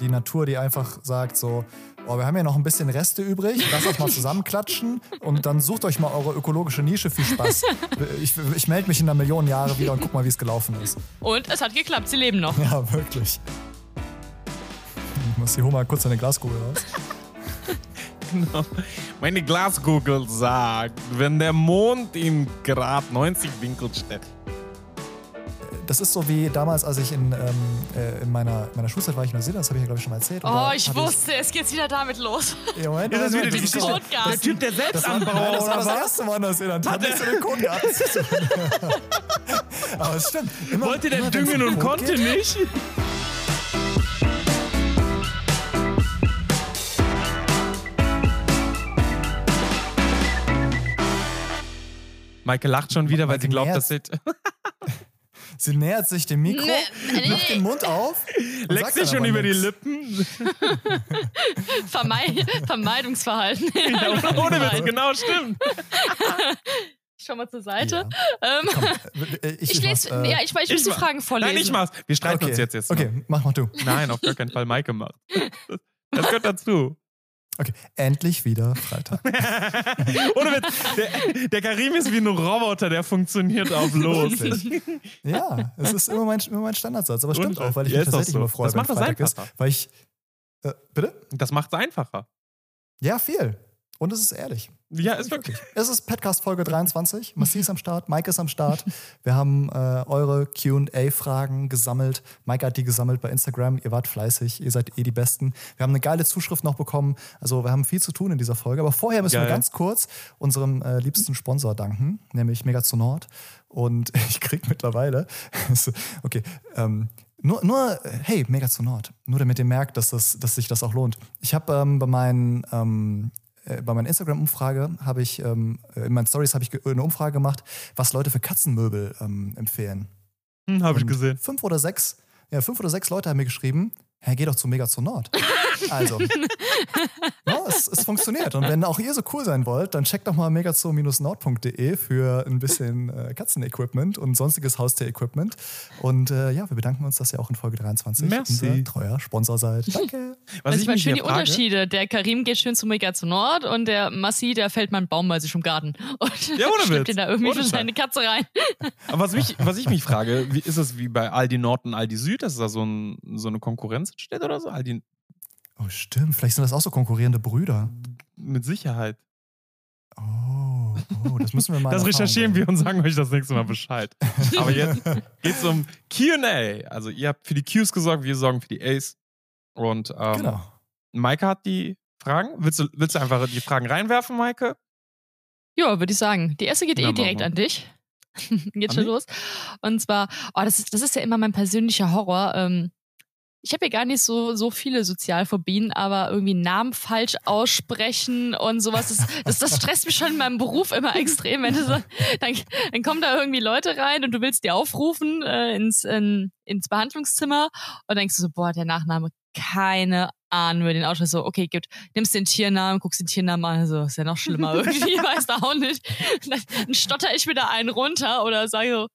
Die Natur, die einfach sagt so, oh, wir haben ja noch ein bisschen Reste übrig, lasst uns mal zusammenklatschen und dann sucht euch mal eure ökologische Nische. Viel Spaß. Ich, ich melde mich in einer Million Jahre wieder und guck mal, wie es gelaufen ist. Und es hat geklappt, sie leben noch. Ja, wirklich. Ich muss hier hol mal kurz eine Glaskugel raus. Genau. Meine Glaskugel sagt, wenn der Mond in Grad 90 Winkel steht. Das ist so wie damals, als ich in, ähm, äh, in meiner, meiner Schulzeit war ich in Neuseeland, das habe ich ja, glaube ich, schon mal erzählt. Oh, ich wusste, es geht wieder damit los. Ja, Moment, Ist das wieder Moment, die das ist Geschichte? doch- Podcast. Der Typ, der Das war, Selbstanbauer nein, das war das erste Mal in Neuseeland. Hat nichts mit dem Kohngarten zu tun. Aber es stimmt. Immer, Wollte der düngen und konnte geht, nicht? Maike lacht schon wieder, weil Maike sie glaubt, dass sie Sie nähert sich dem Mikro, Nee, nee, macht den Mund auf. leckt sich schon über die nix. Lippen. Vermei Vermeidungsverhalten. Ja, ohne Witz, genau, stimmt. Ich schau mal zur Seite. Ja. Ähm, Komm, äh, ich, ich lese, äh, ja, ich, ich will die Fragen vorlesen. Nein, ich mach's. Wir streiten okay. uns jetzt jetzt. Okay, mach mal du. Nein, auf gar keinen Fall. Maike macht. Das gehört dazu. Okay, endlich wieder Freitag. Ohne Witz. Der, der Karim ist wie ein Roboter, der funktioniert auf los. Ja, es ist immer mein, immer mein Standardsatz. Aber stimmt Und- auch, weil ich mich ist tatsächlich so. immer freue, Das wenn macht das Freitag ist. einfacher. Weil ich. Äh, bitte? Das macht's einfacher. Ja, viel. Und es ist ehrlich. Ja, ist wirklich. Es ist Podcast Folge 23. Massi ist am Start, Mike ist am Start. Wir haben äh, eure QA-Fragen gesammelt. Mike hat die gesammelt bei Instagram. Ihr wart fleißig, ihr seid eh die Besten. Wir haben eine geile Zuschrift noch bekommen. Also, wir haben viel zu tun in dieser Folge. Aber vorher müssen wir Geil. ganz kurz unserem äh, liebsten Sponsor danken, nämlich Mega zu Nord. Und ich krieg mittlerweile, okay, ähm, nur, nur, hey, Mega zu Nord. Nur damit ihr merkt, dass, das, dass sich das auch lohnt. Ich habe ähm, bei meinen ähm, äh, bei meiner Instagram-Umfrage habe ich, ähm, äh, in meinen Stories habe ich eine Umfrage gemacht, was Leute für Katzenmöbel ähm, empfehlen. Hm, Habe ich gesehen. Fünf oder sechs, ja, fünf oder sechs Leute haben mir geschrieben, Hä, geh doch zu Mega zu Nord. Also, ja, es, es funktioniert. Und wenn auch ihr so cool sein wollt, dann checkt doch mal megazoo-nord.de für ein bisschen äh, Katzenequipment und sonstiges Haustier-Equipment. Und äh, ja, wir bedanken uns, dass ihr auch in Folge 23 Merci. unser treuer Sponsor seid. Danke. Was Also ich meine, mich schön die frage- Unterschiede. Der Karim geht schön zu Mega zu Nord und der Massi, der fällt mal einen Baum bei sich im Garten. Und Ja, ohne schleppt ihn da irgendwie Ohne für seine Katze rein. Aber was, mich, was ich mich frage, wie, ist es wie bei Aldi Nord und Aldi Süd, dass da so, ein, so eine Konkurrenz entsteht oder so? Aldi Oh, stimmt. Vielleicht sind das auch so konkurrierende Brüder. mit Sicherheit. Oh, oh das müssen wir mal. Das recherchieren wir und sagen euch das nächste Mal Bescheid. Aber jetzt geht's um QA. Also ihr habt für die Qs gesorgt, wir sorgen für die As. Und ähm, Genau. Maike hat die Fragen. Willst du, willst du einfach die Fragen reinwerfen, Maike? Ja, würde ich sagen. Die erste geht Na, eh direkt an dich. geht schon los. Und zwar, oh, das ist, das ist ja immer mein persönlicher Horror. Ähm, ich habe ja gar nicht so, so viele Sozialphobien, aber irgendwie Namen falsch aussprechen und sowas, das, das, das stresst mich schon in meinem Beruf immer extrem. Wenn du so, dann, dann kommen da irgendwie Leute rein und du willst die aufrufen äh, ins, in, ins Behandlungszimmer und denkst du so, boah, der Nachname, keine Ahnung über den Ausschuss. So, okay, gut, nimmst den Tiernamen, guckst den Tiernamen an, so, ist ja noch schlimmer irgendwie, weiß da auch nicht. Dann, dann stotter ich wieder einen runter oder sage so,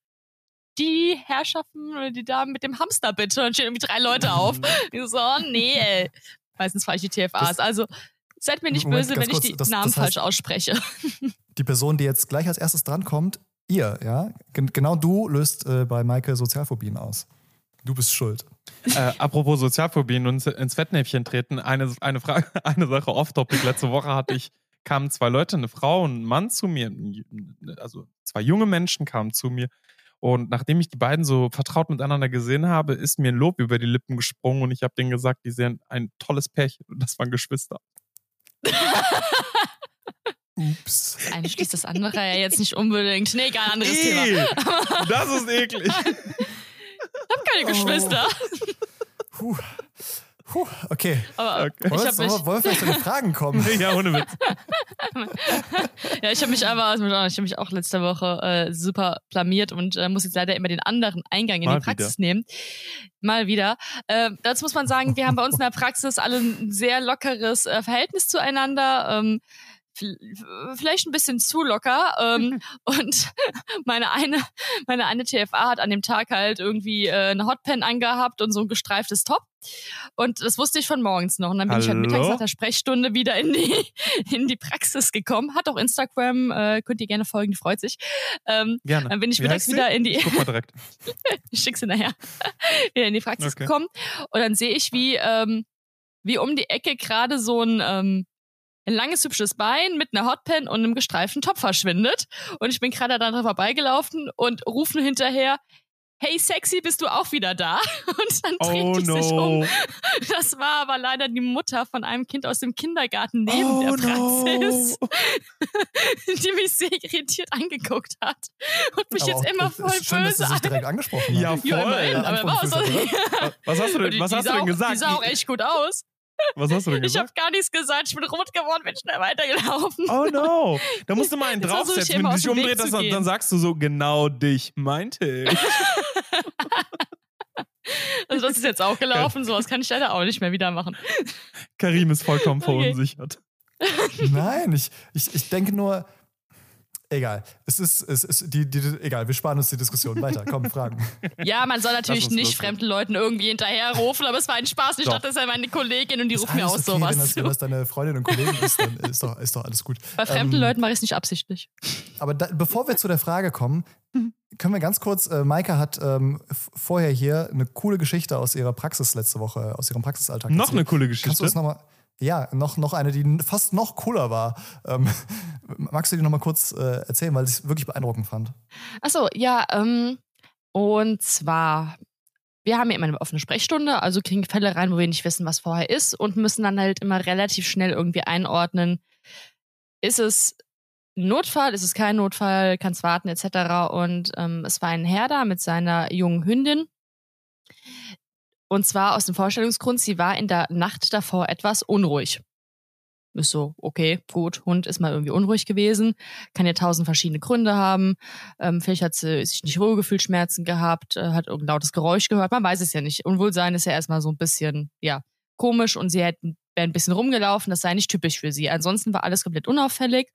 die Herrschaften oder die Damen mit dem Hamster bitte. Und stehen irgendwie drei Leute auf. Ich so, oh, nee, ey. Meistens fahre ich die TFAs. Das- also, seid mir nicht Moment, böse, wenn ich kurz, die das- Namen das heißt- falsch ausspreche. Die Person, die jetzt gleich als erstes drankommt, ihr, ja? Gen genau du löst äh, bei Maike Sozialphobien aus. Du bist schuld. äh, apropos Sozialphobien und ins Fettnäpfchen treten. Eine, eine Frage, eine Sache off-topic. Letzte Woche hatte ich, kamen zwei Leute, eine Frau und ein Mann zu mir. Also zwei junge Menschen kamen zu mir. Und nachdem ich die beiden so vertraut miteinander gesehen habe, ist mir ein Lob über die Lippen gesprungen und ich habe denen gesagt, die sehen ein tolles Pärchen und das waren Geschwister. Ups. Eine schließt das andere ja jetzt nicht unbedingt. Nee, egal, anderes Thema. Ih, das ist eklig. hab keine Geschwister. Puh. Puh. Okay. Aber Okay. ich Wollen habe wir, mich, wollen wir vielleicht zu den Fragen kommen? ja, ohne Witz. ja, ich habe mich aber, also ich habe mich auch letzte Woche äh, super blamiert und äh, muss jetzt leider immer den anderen Eingang in Mal die Praxis nehmen. Mal wieder. Äh, dazu muss man sagen, wir haben bei uns in der Praxis alle ein sehr lockeres äh, Verhältnis zueinander. Ähm, vielleicht ein bisschen zu locker. Ähm, und meine eine, meine eine TFA hat an dem Tag halt irgendwie äh, eine Hotpen angehabt und so ein gestreiftes Top. Und das wusste ich von morgens noch. Und dann bin Hallo? ich halt mittags nach der Sprechstunde wieder in die, in die Praxis gekommen. Hat auch Instagram, äh, könnt ihr gerne folgen, die freut sich. Ähm, Gerne. dann bin ich Wie mittags wieder in die, Ich guck mal direkt. ich schick's dir nachher, wieder in die Praxis Okay. gekommen. Und dann sehe ich, wie, ähm, wie um die Ecke gerade so ein, ähm, ein langes, hübsches Bein mit einer Hotpen und einem gestreiften Top verschwindet. Und ich bin gerade daran vorbeigelaufen und rufe nur hinterher, hey Sexy, bist du auch wieder da? Und dann dreht Oh die sich um. no. Das war aber leider die Mutter von einem Kind aus dem Kindergarten neben oh der Praxis, no. die mich sehr irritiert angeguckt hat und mich Aber jetzt immer es ist voll schön, dass böse du dich direkt angesprochen Ja, hast. Ja, immerhin, Voll. aber er so, Was hast du denn, was die hast du denn auch, gesagt? Die sah auch echt gut aus. Was hast du denn Ich gesagt? habe gar nichts gesagt. Ich bin rot geworden, bin schnell weitergelaufen. Oh no. Da musst du mal einen ich draufsetzen. Wenn du dich umdrehst, gehen. dann sagst du so, genau dich meinte ich. Also das ist jetzt auch gelaufen. Sowas kann ich leider auch nicht mehr wieder machen. Karim ist vollkommen Okay. verunsichert. Nein, ich, ich, ich denke nur, egal. Es ist, es ist die, die, egal, wir sparen uns die Diskussion weiter. Komm, Fragen. Ja, man soll natürlich nicht lustig. fremden Leuten irgendwie hinterherrufen, aber es war ein Spaß. Ich Doch. dachte, das ja meine Kollegin und die ruft mir auch okay, wenn sowas das, wenn das deine Freundin und Kollegin ist, dann ist doch, ist doch alles gut. Bei fremden Ähm, Leuten mache ich es nicht absichtlich. Aber da, bevor wir zu der Frage kommen, können wir ganz kurz, äh, Maike hat ähm, vorher hier eine coole Geschichte aus ihrer Praxis letzte Woche, aus ihrem Praxisalltag. Noch erzählt. eine coole Kannst du Geschichte. das nochmal? Ja, noch, noch eine, die fast noch cooler war. Ähm, magst du die nochmal kurz äh, erzählen, weil ich es wirklich beeindruckend fand? Achso, ja, ähm, und zwar, wir haben ja immer eine offene Sprechstunde, also kriegen Fälle rein, wo wir nicht wissen, was vorher ist und müssen dann halt immer relativ schnell irgendwie einordnen, ist es Notfall, ist es kein Notfall, kann es warten, etc. Und ähm, es war ein Herr da mit seiner jungen Hündin. Und zwar aus dem Vorstellungsgrund, sie war in der Nacht davor etwas unruhig. Ist so, okay, gut, Hund ist mal irgendwie unruhig gewesen, kann ja tausend verschiedene Gründe haben. Ähm, vielleicht hat sie sich nicht wohl Schmerzen gehabt, äh, hat irgendein lautes Geräusch gehört, man weiß es ja nicht. Unwohlsein ist ja erstmal so ein bisschen, ja, komisch und sie hätten wäre ein bisschen rumgelaufen, das sei nicht typisch für sie. Ansonsten war alles komplett unauffällig.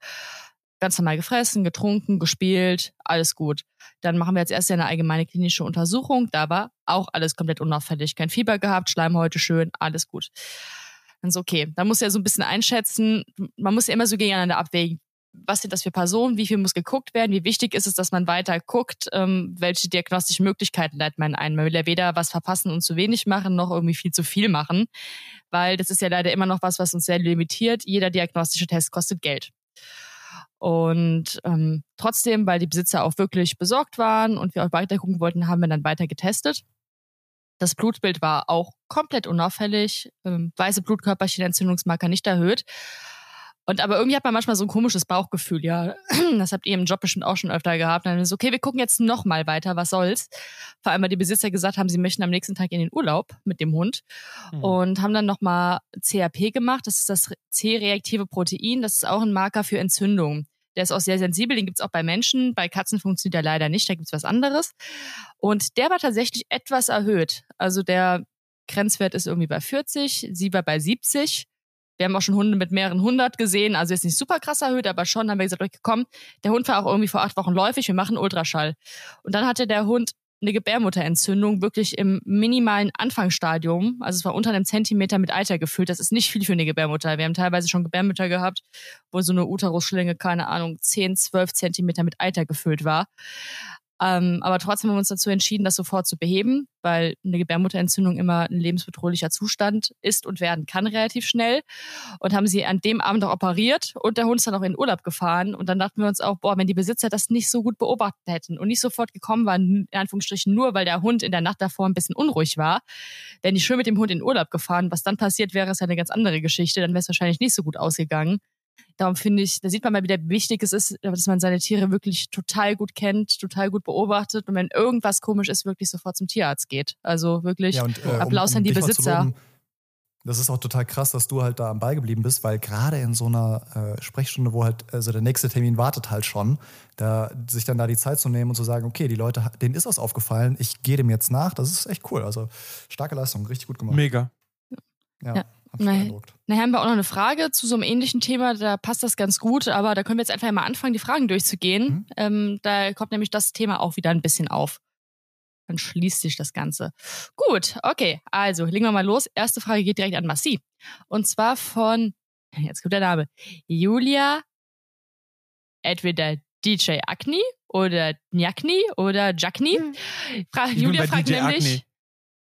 Ganz normal gefressen, getrunken, gespielt, alles gut. Dann machen wir als erstes eine allgemeine klinische Untersuchung. Da war auch alles komplett unauffällig. Kein Fieber gehabt, Schleimhäute schön, alles gut. Dann so, okay, da muss ja so ein bisschen einschätzen. Man muss ja immer so gegeneinander abwägen. Was sind das für Personen? Wie viel muss geguckt werden? Wie wichtig ist es, dass man weiter guckt? Ähm, welche diagnostischen Möglichkeiten leitet man ein? Man will ja weder was verpassen und zu wenig machen, noch irgendwie viel zu viel machen. Weil das ist ja leider immer noch was, was uns sehr limitiert. Jeder diagnostische Test kostet Geld. Und ähm, trotzdem, weil die Besitzer auch wirklich besorgt waren und wir auch weiter gucken wollten, haben wir dann weiter getestet. Das Blutbild war auch komplett unauffällig, ähm, weiße Blutkörperchen, Entzündungsmarker nicht erhöht. Und aber irgendwie hat man manchmal so ein komisches Bauchgefühl, ja. Das habt ihr im Job bestimmt auch schon öfter gehabt. Dann ist okay, wir gucken jetzt noch mal weiter, was soll's. Vor allem, weil die Besitzer gesagt haben, sie möchten am nächsten Tag in den Urlaub mit dem Hund Mhm. und haben dann nochmal CRP gemacht. Das ist das C-reaktive Protein. Das ist auch ein Marker für Entzündung. Der ist auch sehr sensibel, den gibt's auch bei Menschen. Bei Katzen funktioniert er leider nicht, da gibt's was anderes. Und der war tatsächlich etwas erhöht. Also der Grenzwert ist irgendwie bei 40, sie war bei 70. Wir haben auch schon Hunde mit mehreren hundert gesehen, also jetzt nicht super krass erhöht, aber schon haben wir gesagt, okay, komm, der Hund war auch irgendwie vor acht Wochen läufig, wir machen Ultraschall. Und dann hatte der Hund eine Gebärmutterentzündung wirklich im minimalen Anfangsstadium. Also es war unter einem Zentimeter mit Eiter gefüllt. Das ist nicht viel für eine Gebärmutter. Wir haben teilweise schon Gebärmütter gehabt, wo so eine Uterusschlinge, keine Ahnung, 10, 12 Zentimeter mit Eiter gefüllt war. Ähm, aber trotzdem haben wir uns dazu entschieden, das sofort zu beheben, weil eine Gebärmutterentzündung immer ein lebensbedrohlicher Zustand ist und werden kann relativ schnell. Und haben sie an dem Abend auch operiert und der Hund ist dann auch in den Urlaub gefahren. Und dann dachten wir uns auch, boah, wenn die Besitzer das nicht so gut beobachtet hätten und nicht sofort gekommen waren, in Anführungsstrichen nur, weil der Hund in der Nacht davor ein bisschen unruhig war, wären die schön mit dem Hund in den Urlaub gefahren. Was dann passiert wäre, ist ja eine ganz andere Geschichte. Dann wäre es wahrscheinlich nicht so gut ausgegangen. Darum finde ich, da sieht man mal, wie der wichtig es ist, dass man seine Tiere wirklich total gut kennt, total gut beobachtet und wenn irgendwas komisch ist, wirklich sofort zum Tierarzt geht. Also wirklich Ja, und, äh, Applaus an die dich mal zu Besitzer. das ist auch total krass, dass du halt da am Ball geblieben bist, weil gerade in so einer äh, Sprechstunde, wo halt, also der nächste Termin wartet halt schon, da sich dann da die Zeit zu nehmen und zu sagen, okay, die Leute, denen ist was aufgefallen, ich gehe dem jetzt nach, das ist echt cool. Also starke Leistung, richtig gut gemacht. Mega. Ja, Ja. Nein. beeindruckt. Nachher haben wir auch noch eine Frage zu so einem ähnlichen Thema, da passt das ganz gut, aber da können wir jetzt einfach mal anfangen, die Fragen durchzugehen. Mhm. Ähm, da kommt nämlich das Thema auch wieder ein bisschen auf. Dann schließt sich das Ganze. Gut, okay, also legen wir mal los. Erste Frage geht direkt an Massi. Und zwar von, jetzt kommt der Name, Julia, entweder DJ Agni oder Njakni oder Jackni. Fra Ich bin Julia fragt DJ nämlich, Agni.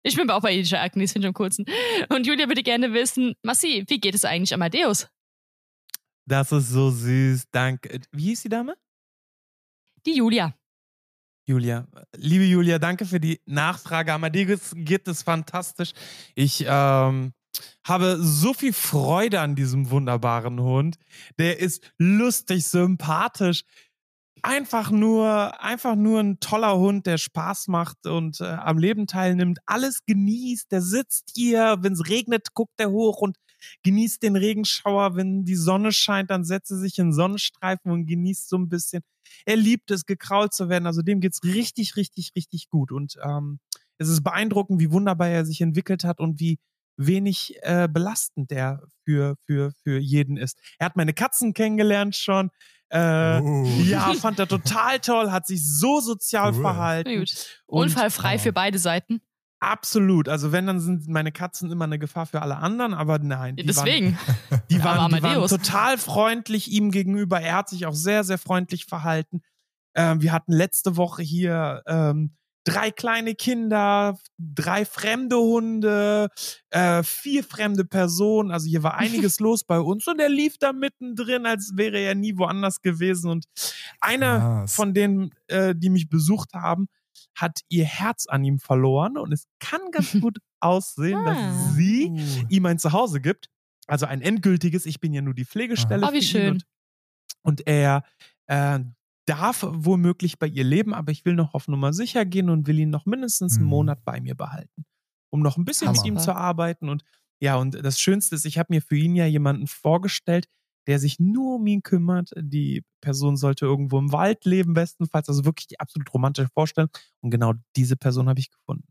Ich bin auch bei das finde ich am coolsten. Und Julia würde gerne wissen, Massi, wie geht es eigentlich Amadeus? Das ist so süß. Danke. Wie hieß die Dame? Die Julia. Julia. Liebe Julia, danke für die Nachfrage. Amadeus geht es fantastisch. Ich ähm, habe so viel Freude an diesem wunderbaren Hund. Der ist lustig, sympathisch. Einfach nur, einfach nur ein toller Hund, der Spaß macht und äh, am Leben teilnimmt, alles genießt. Der sitzt hier, wenn es regnet, guckt er hoch und genießt den Regenschauer. Wenn die Sonne scheint, dann setzt er sich in Sonnenstreifen und genießt so ein bisschen. Er liebt es, gekrault zu werden. Also dem geht's richtig, richtig, richtig gut. Und ähm, es ist beeindruckend, wie wunderbar er sich entwickelt hat und wie wenig äh, belastend der für, für, für jeden ist. Er hat meine Katzen kennengelernt schon. Äh, Oh. Ja, fand er total toll, hat sich so sozial Cool. verhalten. Unfallfrei oh. für beide Seiten. Absolut. Also wenn, dann sind meine Katzen immer eine Gefahr für alle anderen, aber nein. Die Deswegen. Waren, die, waren, die waren total freundlich ihm gegenüber. Er hat sich auch sehr, sehr freundlich verhalten. Ähm, wir hatten letzte Woche hier ähm, drei kleine Kinder, drei fremde Hunde, äh, vier fremde Personen. Also hier war einiges los bei uns und er lief da mittendrin, als wäre er nie woanders gewesen. Und einer Krass. von denen, äh, die mich besucht haben, hat ihr Herz an ihm verloren und es kann ganz gut aussehen, Ah. dass sie Uh. ihm ein Zuhause gibt. Also ein endgültiges, ich bin ja nur die Pflegestelle. Ah, wie für ihn schön. Und, und er äh, darf womöglich bei ihr leben, aber ich will noch auf Nummer sicher gehen und will ihn noch mindestens einen Mhm. Monat bei mir behalten, um noch ein bisschen Hammer. mit ihm zu arbeiten. Und ja, und das Schönste ist, ich habe mir für ihn ja jemanden vorgestellt, der sich nur um ihn kümmert. Die Person sollte irgendwo im Wald leben, bestenfalls. Also wirklich die absolut romantische Vorstellung. Und genau diese Person habe ich gefunden.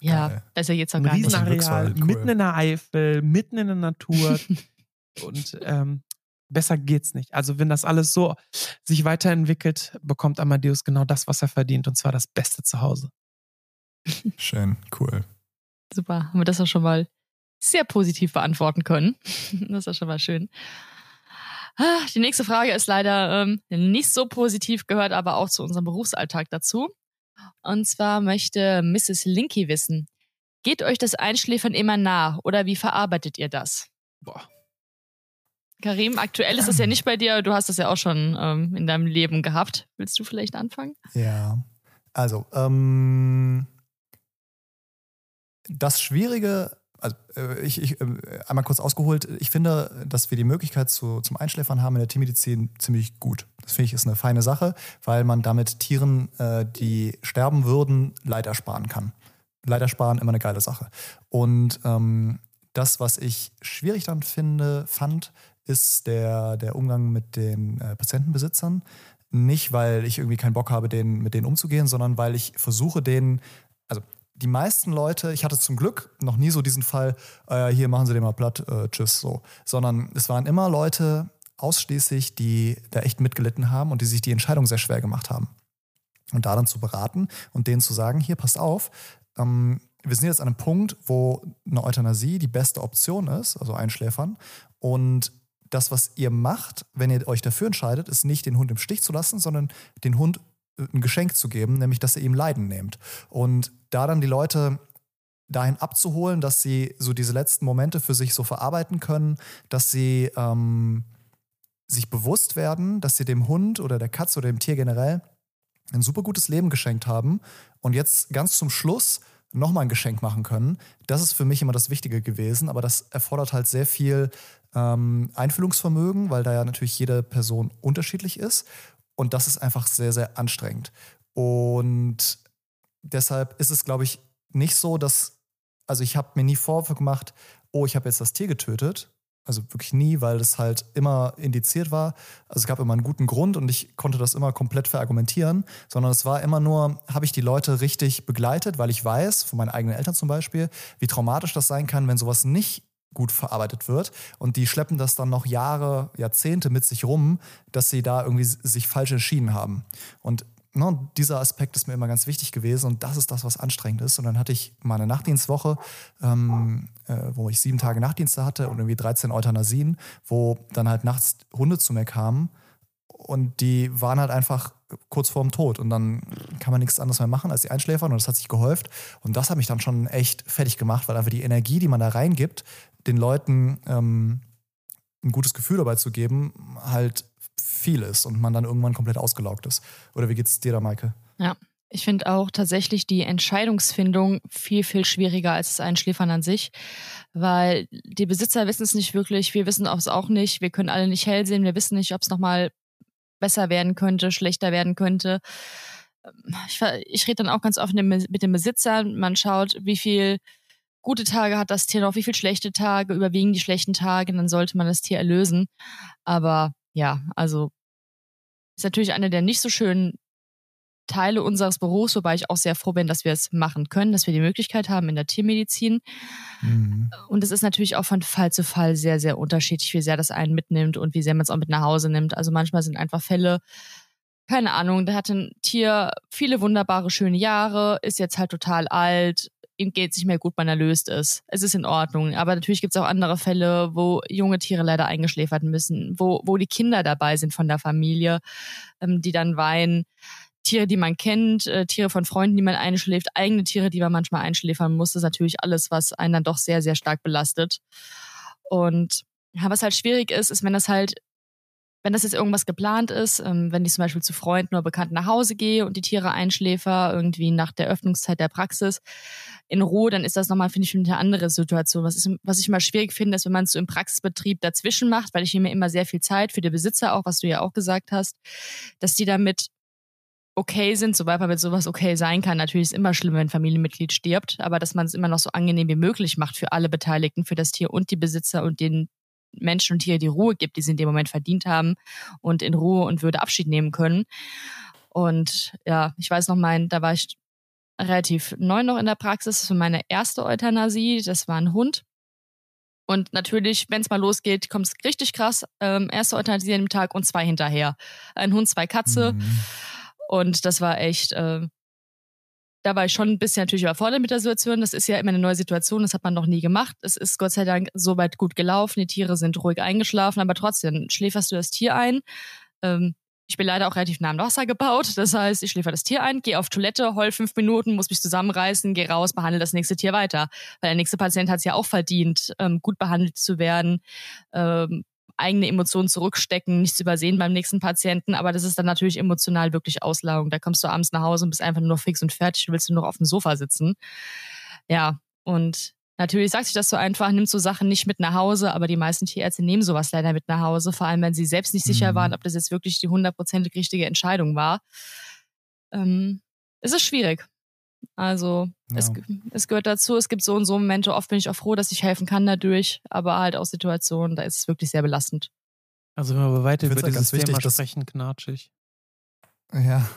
Ja, Geil. besser geht's auch Ein gar nicht. Riesenareal, Glücksfall, cool. mitten in der Eifel, mitten in der Natur. und ähm, besser geht's nicht. Also wenn das alles so sich weiterentwickelt, bekommt Amadeus genau das, was er verdient, und zwar das beste Zuhause. Schön, cool. Super, haben wir das auch schon mal sehr positiv beantworten können. Das ist schon mal schön. Ah, Die nächste Frage ist leider ähm, nicht so positiv, gehört aber auch zu unserem Berufsalltag dazu. Und zwar möchte Mrs. Linky wissen, geht euch das Einschläfern immer nach oder wie verarbeitet ihr das? Boah. Karim, aktuell ist das ja nicht bei dir, du hast das ja auch schon ähm, in deinem Leben gehabt. Willst du vielleicht anfangen? Ja. Also, ähm, das Schwierige, also äh, ich, ich äh, einmal kurz ausgeholt, ich finde, dass wir die Möglichkeit zu, zum Einschläfern haben in der Tiermedizin ziemlich gut. Das finde ich ist eine feine Sache, weil man damit Tieren, äh, die sterben würden, Leid ersparen kann. Leid ersparen immer eine geile Sache. Und ähm, das, was ich schwierig dann finde, fand, ist der, der Umgang mit den äh, Patientenbesitzern. Nicht, weil ich irgendwie keinen Bock habe, denen, mit denen umzugehen, sondern weil ich versuche, denen, also die meisten Leute, ich hatte zum Glück noch nie so diesen Fall, äh, hier machen Sie den mal platt, äh, tschüss, so. Sondern es waren immer Leute ausschließlich, die da echt mitgelitten haben und die sich die Entscheidung sehr schwer gemacht haben. Und da dann zu beraten und denen zu sagen, hier, passt auf, ähm, wir sind jetzt an einem Punkt, wo eine Euthanasie die beste Option ist, also Einschläfern. Und das, was ihr macht, wenn ihr euch dafür entscheidet, ist nicht den Hund im Stich zu lassen, sondern den Hund äh, ein Geschenk zu geben, nämlich dass ihr ihm Leiden nehmt. Und da dann die Leute dahin abzuholen, dass sie so diese letzten Momente für sich so verarbeiten können, dass sie ähm, sich bewusst werden, dass sie dem Hund oder der Katze oder dem Tier generell ein super gutes Leben geschenkt haben und jetzt ganz zum Schluss nochmal ein Geschenk machen können. Das ist für mich immer das Wichtige gewesen, aber das erfordert halt sehr viel ähm, Einfühlungsvermögen, weil da ja natürlich jede Person unterschiedlich ist und das ist einfach sehr, sehr anstrengend. Und deshalb ist es, glaube ich, nicht so, dass, also ich habe mir nie Vorwürfe gemacht, oh, ich habe jetzt das Tier getötet. Also wirklich nie, weil das halt immer indiziert war. Also es gab immer einen guten Grund und ich konnte das immer komplett verargumentieren, sondern es war immer nur, habe ich die Leute richtig begleitet, weil ich weiß, von meinen eigenen Eltern zum Beispiel, wie traumatisch das sein kann, wenn sowas nicht gut verarbeitet wird. Und die schleppen das dann noch Jahre, Jahrzehnte mit sich rum, dass sie da irgendwie sich falsch entschieden haben. Und ne, dieser Aspekt ist mir immer ganz wichtig gewesen und das ist das, was anstrengend ist. Und dann hatte ich mal eine Nachtdienstwoche, ähm, äh, wo ich sieben Tage Nachtdienste hatte und irgendwie 13 Euthanasien, wo dann halt nachts Hunde zu mir kamen und die waren halt einfach kurz vorm Tod und dann kann man nichts anderes mehr machen als die einschläfern und das hat sich gehäuft und das hat mich dann schon echt fertig gemacht, weil einfach die Energie, die man da reingibt, den Leuten ähm, ein gutes Gefühl dabei zu geben, halt viel ist und man dann irgendwann komplett ausgelaugt ist. Oder wie geht's dir da, Maike? Ja, ich finde auch tatsächlich die Entscheidungsfindung viel, viel schwieriger als das Einschläfern an sich, weil die Besitzer wissen es nicht wirklich, wir wissen es auch nicht, wir können alle nicht hell sehen, wir wissen nicht, ob es nochmal besser werden könnte, schlechter werden könnte. Ich, ich rede dann auch ganz oft mit dem Besitzer, man schaut, wie viel gute Tage hat das Tier noch, wie viel schlechte Tage, überwiegen die schlechten Tage, dann sollte man das Tier erlösen. Aber ja, also ist natürlich eine der nicht so schönen Teile unseres Berufs, wobei ich auch sehr froh bin, dass wir es machen können, dass wir die Möglichkeit haben in der Tiermedizin. Mhm. Und es ist natürlich auch von Fall zu Fall sehr, sehr unterschiedlich, wie sehr das einen mitnimmt und wie sehr man es auch mit nach Hause nimmt. Also manchmal sind einfach Fälle, keine Ahnung, da hat ein Tier viele wunderbare, schöne Jahre, ist jetzt halt total alt, ihm geht es nicht mehr gut, man erlöst ist. Es ist in Ordnung. Aber natürlich gibt es auch andere Fälle, wo junge Tiere leider eingeschläfert müssen, wo, wo die Kinder dabei sind von der Familie, ähm, die dann weinen. Tiere, die man kennt, äh, Tiere von Freunden, die man einschläft, eigene Tiere, die man manchmal einschläfern muss, ist natürlich alles, was einen dann doch sehr, sehr stark belastet. Und ja, was halt schwierig ist, ist, wenn das halt wenn das jetzt irgendwas geplant ist, ähm, wenn ich zum Beispiel zu Freunden oder Bekannten nach Hause gehe und die Tiere einschläfer, irgendwie nach der Öffnungszeit der Praxis in Ruhe, dann ist das nochmal, finde ich, eine andere Situation. Was, ist, was ich immer schwierig finde, ist, wenn man es so im Praxisbetrieb dazwischen macht, weil ich nehme immer sehr viel Zeit für die Besitzer auch, was du ja auch gesagt hast, dass die damit okay sind, sobald man mit sowas okay sein kann. Natürlich ist es immer schlimm, wenn ein Familienmitglied stirbt, aber dass man es immer noch so angenehm wie möglich macht für alle Beteiligten, für das Tier und die Besitzer und den Menschen und Tiere die Ruhe gibt, die sie in dem Moment verdient haben und in Ruhe und Würde Abschied nehmen können. Und ja, ich weiß noch, mein, da war ich relativ neu noch in der Praxis. Das war meine erste Euthanasie. Das war ein Hund. Und natürlich, wenn es mal losgeht, kommt es richtig krass. Ähm, erste Euthanasie an dem Tag und zwei hinterher. Ein Hund, zwei Katze. Mhm. Und das war echt, äh, da war ich schon ein bisschen natürlich überfordert mit der Situation. Das ist ja immer eine neue Situation, das hat man noch nie gemacht. Es ist Gott sei Dank soweit gut gelaufen, die Tiere sind ruhig eingeschlafen, aber trotzdem schläferst du das Tier ein. Ähm, ich bin leider auch relativ nah am Wasser gebaut. Das heißt, ich schläfer das Tier ein, gehe auf Toilette, heul fünf Minuten, muss mich zusammenreißen, gehe raus, behandle das nächste Tier weiter. Weil der nächste Patient hat es ja auch verdient, ähm, gut behandelt zu werden, ähm, eigene Emotionen zurückstecken, nichts übersehen beim nächsten Patienten, aber das ist dann natürlich emotional wirklich Auslagung. Da kommst du abends nach Hause und bist einfach nur noch fix und fertig, du willst nur noch auf dem Sofa sitzen. Ja, und natürlich sagt sich das so einfach, nimmst so Sachen nicht mit nach Hause, aber die meisten Tierärzte nehmen sowas leider mit nach Hause, vor allem wenn sie selbst nicht sicher mhm. waren, ob das jetzt wirklich die hundertprozentig richtige Entscheidung war. Ähm, es ist schwierig. Also ja. es, es gehört dazu, es gibt so und so Momente, oft bin ich auch froh, dass ich helfen kann dadurch, aber halt auch Situationen, da ist es wirklich sehr belastend. Also wenn wir weiter über dieses Thema wichtig, sprechen, knatschig. Ja.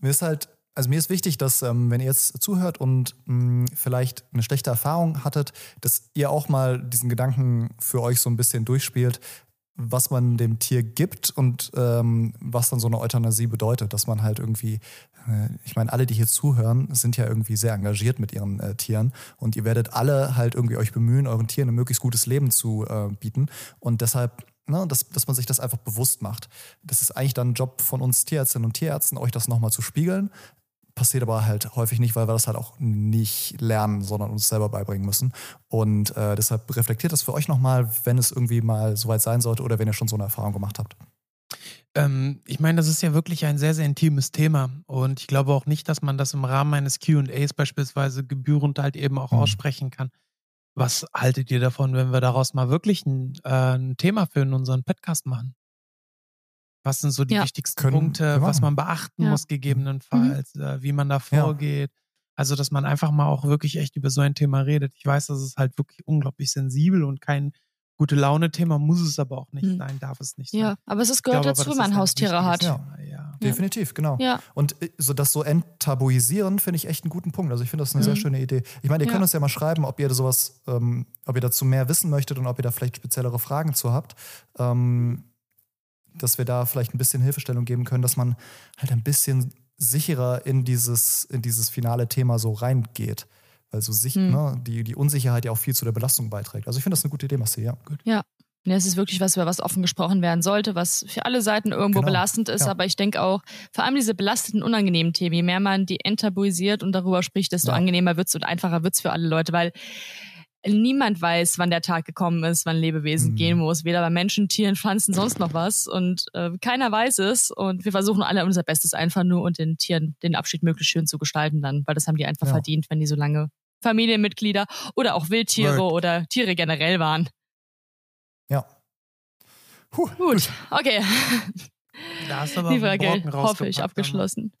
Mir ist halt, also mir ist wichtig, dass ähm, wenn ihr jetzt zuhört und mh, hm, vielleicht eine schlechte Erfahrung hattet, dass ihr auch mal diesen Gedanken für euch so ein bisschen durchspielt, was man dem Tier gibt und ähm, was dann so eine Euthanasie bedeutet, dass man halt irgendwie, äh, ich meine, alle, die hier zuhören, sind ja irgendwie sehr engagiert mit ihren äh, Tieren und ihr werdet alle halt irgendwie euch bemühen, euren Tieren ein möglichst gutes Leben zu äh, bieten und deshalb Ne, dass, dass man sich das einfach bewusst macht. Das ist eigentlich dann ein Job von uns Tierärztinnen und Tierärzten, euch das nochmal zu spiegeln, passiert aber halt häufig nicht, weil wir das halt auch nicht lernen, sondern uns selber beibringen müssen. Und äh, deshalb reflektiert das für euch nochmal, wenn es irgendwie mal soweit sein sollte oder wenn ihr schon so eine Erfahrung gemacht habt. Ähm, ich meine, das ist ja wirklich ein sehr, sehr intimes Thema. Und ich glaube auch nicht, dass man das im Rahmen eines QAs beispielsweise gebührend halt eben auch mhm. aussprechen kann. Was haltet ihr davon, wenn wir daraus mal wirklich ein, äh, ein Thema für unseren Podcast machen? Was sind so die ja. wichtigsten Können, Punkte, was man beachten ja. muss gegebenenfalls, mhm. äh, wie man da vorgeht? Ja. Also, dass man einfach mal auch wirklich echt über so ein Thema redet. Ich weiß, das ist halt wirklich unglaublich sensibel und kein Gute Laune-Thema muss es aber auch nicht Hm. sein, darf es nicht sein. Ja, aber es ist, gehört glaube dazu, wenn man ein Haustiere hat. Ja. Thema, ja. Definitiv, genau. Ja. Und äh, so das so enttabuisieren, finde ich echt einen guten Punkt. Also ich finde das eine sehr Mhm. schöne Idee. Ich meine, ihr Ja. könnt uns ja mal schreiben, ob ihr sowas, ähm, ob ihr dazu mehr wissen möchtet und ob ihr da vielleicht speziellere Fragen zu habt. Ähm, dass wir da vielleicht ein bisschen Hilfestellung geben können, dass man halt ein bisschen sicherer in dieses, in dieses finale Thema so reingeht. Weil so sich, Mhm. ne, die, die Unsicherheit ja auch viel zu der Belastung beiträgt. Also ich finde das eine gute Idee, Marcel, ja. Gut. Ja, es ist wirklich was, über was offen gesprochen werden sollte, was für alle Seiten irgendwo Genau, belastend ist. ja. Aber ich denke auch, vor allem diese belasteten, unangenehmen Themen, je mehr man die enttabuisiert und darüber spricht, desto Ja. angenehmer wird's und einfacher wird's für alle Leute, weil niemand weiß, wann der Tag gekommen ist, wann Lebewesen Mhm. gehen muss. Weder bei Menschen, Tieren, Pflanzen, sonst noch was. Und äh, keiner weiß es. Und wir versuchen alle unser Bestes einfach nur und den Tieren den Abschied möglichst schön zu gestalten dann, weil das haben die einfach Ja. verdient, wenn die so lange Familienmitglieder oder auch Wildtiere Word. oder Tiere generell waren. Ja. Puh, Gut, okay. Da hast du aber Frage Brocken hoffe ich abgeschlossen.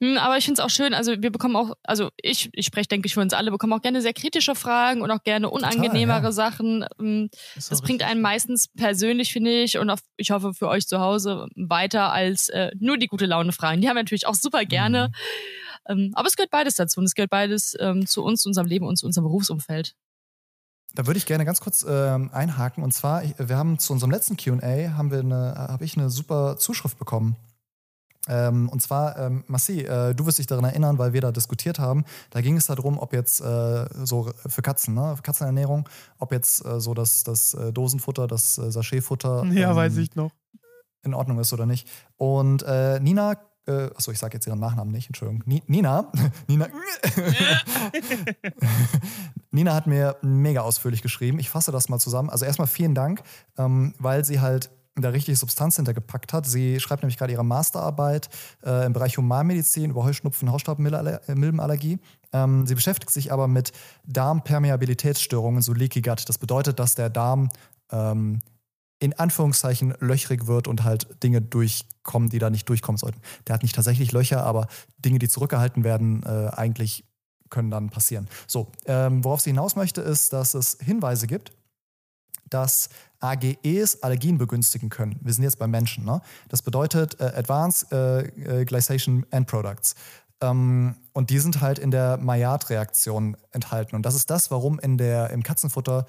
Hm, aber ich finde es auch schön, also wir bekommen auch, also ich, ich spreche, denke ich, für uns alle, bekommen auch gerne sehr kritische Fragen und auch gerne unangenehmere ja. Sachen. Hm. Ist Das bringt einen meistens persönlich, finde ich, und auch, ich hoffe für euch zu Hause weiter als äh, nur die gute Laune Fragen. Die haben wir natürlich auch super gerne. Ähm, aber es gehört beides dazu und es gehört beides ähm, zu uns, zu unserem Leben und zu unserem Berufsumfeld. Da würde ich gerne ganz kurz ähm, einhaken. Und zwar, wir haben zu unserem letzten QA haben wir eine, habe ich eine super Zuschrift bekommen. Ähm, und zwar, ähm, Massi, äh, du wirst dich daran erinnern, weil wir da diskutiert haben. Da ging es darum, ob jetzt äh, so für Katzen, ne, für Katzenernährung, ob jetzt äh, so das, das äh, Dosenfutter, das äh, Sachetfutter Ja, ähm, weiß ich noch. in Ordnung ist oder nicht. Und äh, Nina, äh, achso, ich sage jetzt ihren Nachnamen nicht, Entschuldigung. Ni Nina, Nina, Nina hat mir mega ausführlich geschrieben. Ich fasse das mal zusammen. Also erstmal vielen Dank, ähm, weil sie halt da richtig Substanz hintergepackt hat. Sie schreibt nämlich gerade ihre Masterarbeit äh, im Bereich Humanmedizin über Heuschnupfen, Hausstaubmilbenallergie. Ähm, sie beschäftigt sich aber mit Darmpermeabilitätsstörungen, so Leaky Gut. Das bedeutet, dass der Darm ähm, in Anführungszeichen löchrig wird und halt Dinge durchkommen, die da nicht durchkommen sollten. Der hat nicht tatsächlich Löcher, aber Dinge, die zurückgehalten werden, äh, eigentlich können dann passieren. So, ähm, worauf sie hinaus möchte, ist, dass es Hinweise gibt, dass AGEs Allergien begünstigen können. Wir sind jetzt beim Menschen. Ne? Das bedeutet äh, Advanced äh, äh, Glycation End Products. Ähm, und die sind halt in der Maillard-Reaktion enthalten. Und das ist das, warum in der, im Katzenfutter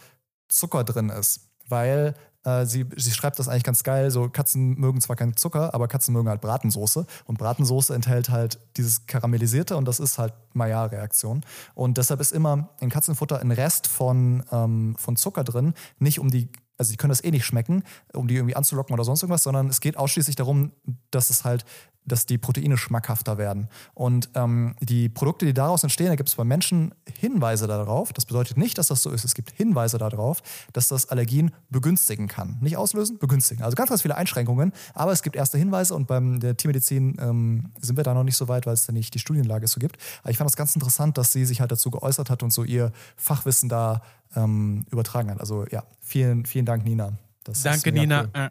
Zucker drin ist. Weil äh, sie, sie schreibt das eigentlich ganz geil, so Katzen mögen zwar keinen Zucker, aber Katzen mögen halt Bratensoße. Und Bratensoße enthält halt dieses Karamellisierte und das ist halt Maillard-Reaktion. Und deshalb ist immer in Katzenfutter ein Rest von, ähm, von Zucker drin, nicht um die also die können das eh nicht schmecken, um die irgendwie anzulocken oder sonst irgendwas, sondern es geht ausschließlich darum, dass es halt, dass die Proteine schmackhafter werden. Und ähm, die Produkte, die daraus entstehen, da gibt es bei Menschen Hinweise darauf. Das bedeutet nicht, dass das so ist. Es gibt Hinweise darauf, dass das Allergien begünstigen kann. Nicht auslösen, begünstigen. Also ganz, ganz viele Einschränkungen, aber es gibt erste Hinweise und beim der Tiermedizin ähm, sind wir da noch nicht so weit, weil es da nicht die Studienlage so gibt. Aber ich fand das ganz interessant, dass sie sich halt dazu geäußert hat und so ihr Fachwissen da ähm, übertragen hat. Also ja, vielen, vielen Dank, Nina. Das ist Danke, Nina. cool.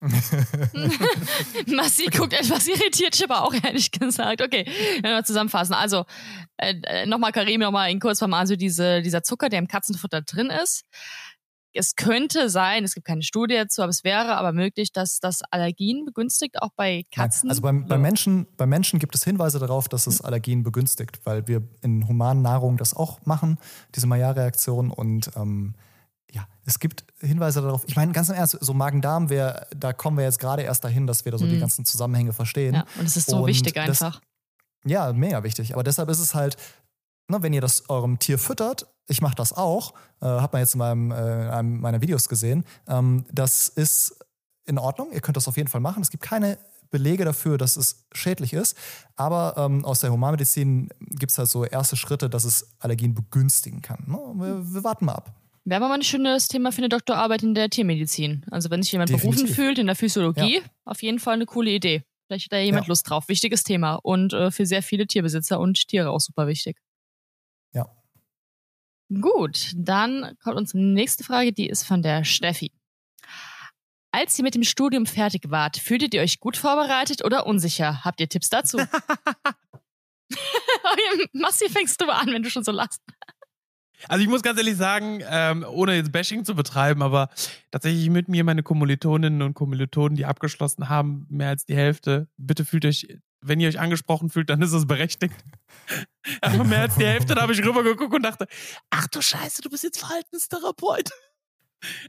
Massi guckt etwas irritiert, ich aber auch ehrlich gesagt. Okay, wenn wir zusammenfassen. Also, äh, äh, nochmal Karim, nochmal in Kurzform. Also diese, dieser Zucker, der im Katzenfutter drin ist. Es könnte sein, es gibt keine Studie dazu, aber es wäre aber möglich, dass das Allergien begünstigt, auch bei Katzen. Nein, also beim, beim, Menschen, beim Menschen gibt es Hinweise darauf, dass es Allergien begünstigt, weil wir in humanen Nahrung das auch machen, diese Maillard-Reaktion. Und ähm, ja, es gibt Hinweise darauf. Ich meine, ganz im Ernst, so Magen-Darm, da kommen wir jetzt gerade erst dahin, dass wir da so die Mhm. ganzen Zusammenhänge verstehen. ja, und es ist so Und wichtig das- einfach. Ja, mega wichtig. Aber deshalb ist es halt, ne, wenn ihr das eurem Tier füttert, ich mache das auch, äh, hat man jetzt in meinem, äh, einem meiner Videos gesehen, ähm, das ist in Ordnung. Ihr könnt das auf jeden Fall machen. Es gibt keine Belege dafür, dass es schädlich ist. Aber ähm, aus der Humanmedizin gibt es halt so erste Schritte, dass es Allergien begünstigen kann. Ne? Wir, wir warten mal ab. Wäre aber mal ein schönes Thema für eine Doktorarbeit in der Tiermedizin. Also wenn sich jemand berufen Definitiv. fühlt in der Physiologie, auf jeden Fall eine coole Idee. Vielleicht hat da jemand Ja. Lust drauf. Wichtiges Thema und äh, für sehr viele Tierbesitzer und Tiere auch super wichtig. Gut, dann kommt unsere nächste Frage, die ist von der Steffi. Als ihr mit dem Studium fertig wart, fühltet ihr euch gut vorbereitet oder unsicher? Habt ihr Tipps dazu? Massi, fängst du an, wenn du schon so lachst. Also ich muss ganz ehrlich sagen, ähm, ohne jetzt Bashing zu betreiben, aber tatsächlich mit mir meine Kommilitoninnen und Kommilitonen, die abgeschlossen haben, mehr als die Hälfte. Bitte fühlt euch, wenn ihr euch angesprochen fühlt, dann ist es berechtigt. aber mehr als die Hälfte, da habe ich rübergeguckt und dachte, ach du Scheiße, du bist jetzt Verhaltenstherapeut.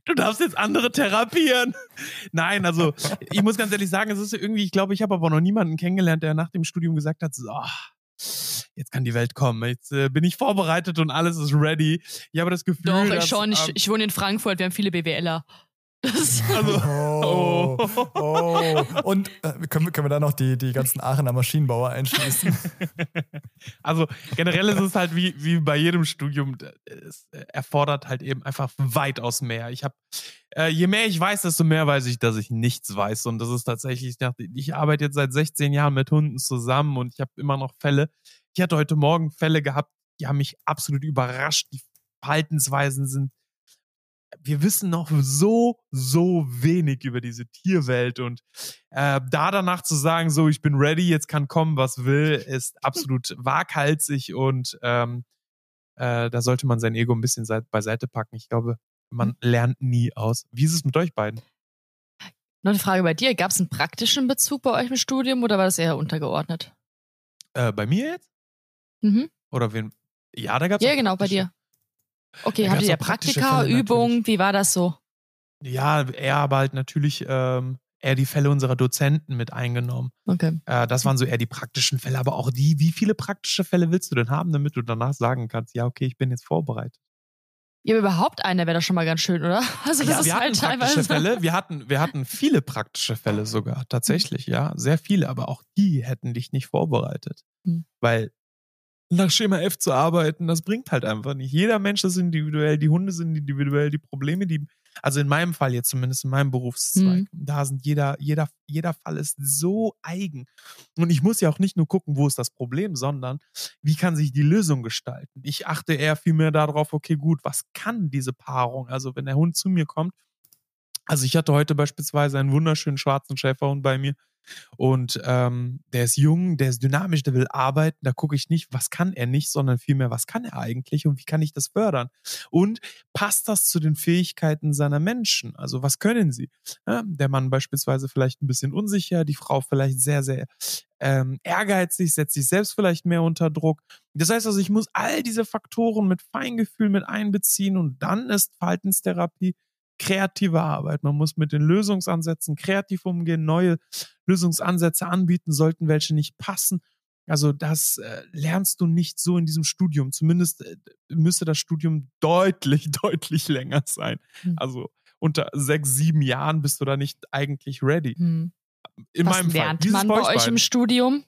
Du darfst jetzt andere therapieren. Nein, also ich muss ganz ehrlich sagen, es ist irgendwie, ich glaube, ich habe aber noch niemanden kennengelernt, der nach dem Studium gesagt hat, so, jetzt kann die Welt kommen. Jetzt äh, bin ich vorbereitet und alles ist ready. Ich habe das Gefühl. Doch, ich dass, schon. Ich, ähm, ich wohne in Frankfurt, wir haben viele BWLer. Das, also, Oh, oh. Und äh, können, wir- können wir da noch die, die ganzen Aachener Maschinenbauer einschließen? also generell ist es halt wie, wie bei jedem Studium, es erfordert halt eben einfach weitaus mehr. Ich habe, äh, je mehr ich weiß, desto mehr weiß ich, dass ich nichts weiß. Und das ist tatsächlich, ich arbeite jetzt seit 16 Jahren mit Hunden zusammen und ich habe immer noch Fälle. Ich hatte heute Morgen Fälle gehabt, die haben mich absolut überrascht. Die Verhaltensweisen sind wir wissen noch so, so wenig über diese Tierwelt und äh, da danach zu sagen, so, ich bin ready, jetzt kann kommen, was will, ist absolut waghalsig und ähm, äh, da sollte man sein Ego ein bisschen seit, beiseite packen. Ich glaube, man lernt nie aus. Wie ist es mit euch beiden? noch eine Frage bei dir. Gab es einen praktischen Bezug bei euch im Studium oder war das eher untergeordnet? Äh, bei mir jetzt? Mhm. Oder wen? Ja, da gab es Ja, genau, bei dir. Okay, hattet ihr praktische Praktika, Übungen? Wie war das so? Ja, er aber halt natürlich ähm, eher die Fälle unserer Dozenten mit eingenommen. Okay. Äh, das waren so eher die praktischen Fälle, aber auch die, wie viele praktische Fälle willst du denn haben, damit du danach sagen kannst, ja, okay, ich bin jetzt vorbereitet. Ja, aber überhaupt einer wäre doch schon mal ganz schön, oder? Also das ja, ist wir halt hatten praktische teilweise. Fälle, wir hatten, wir hatten viele praktische Fälle sogar, tatsächlich, ja, sehr viele, aber auch die hätten dich nicht vorbereitet. Hm. Weil nach Schema F zu arbeiten, das bringt halt einfach nicht. Jeder Mensch ist individuell, die Hunde sind individuell, die Probleme, die, also in meinem Fall jetzt zumindest in meinem Berufszweig, Hm. da sind jeder, jeder, jeder Fall ist so eigen. Und ich muss ja auch nicht nur gucken, wo ist das Problem, sondern wie kann sich die Lösung gestalten. Ich achte eher viel mehr darauf, okay, gut, was kann diese Paarung? Also wenn der Hund zu mir kommt, also ich hatte heute beispielsweise einen wunderschönen schwarzen Schäferhund bei mir und ähm, der ist jung, der ist dynamisch, der will arbeiten. Da gucke ich nicht, was kann er nicht, sondern vielmehr, was kann er eigentlich und wie kann ich das fördern? Und passt das zu den Fähigkeiten seiner Menschen? Also was können sie? Ja, der Mann beispielsweise vielleicht ein bisschen unsicher, die Frau vielleicht sehr, sehr ähm, ehrgeizig, setzt sich selbst vielleicht mehr unter Druck. Das heißt also, ich muss all diese Faktoren mit Feingefühl mit einbeziehen und dann ist Verhaltenstherapie kreative Arbeit. Man muss mit den Lösungsansätzen kreativ umgehen, neue Lösungsansätze anbieten, sollten welche nicht passen. Also das äh, lernst du nicht so in diesem Studium. Zumindest äh, müsste das Studium deutlich, deutlich länger sein. Hm. Also unter sechs, sieben Jahren bist du da nicht eigentlich ready. Hm. In Was meinem Fall. lernt es man bei euch im Studium?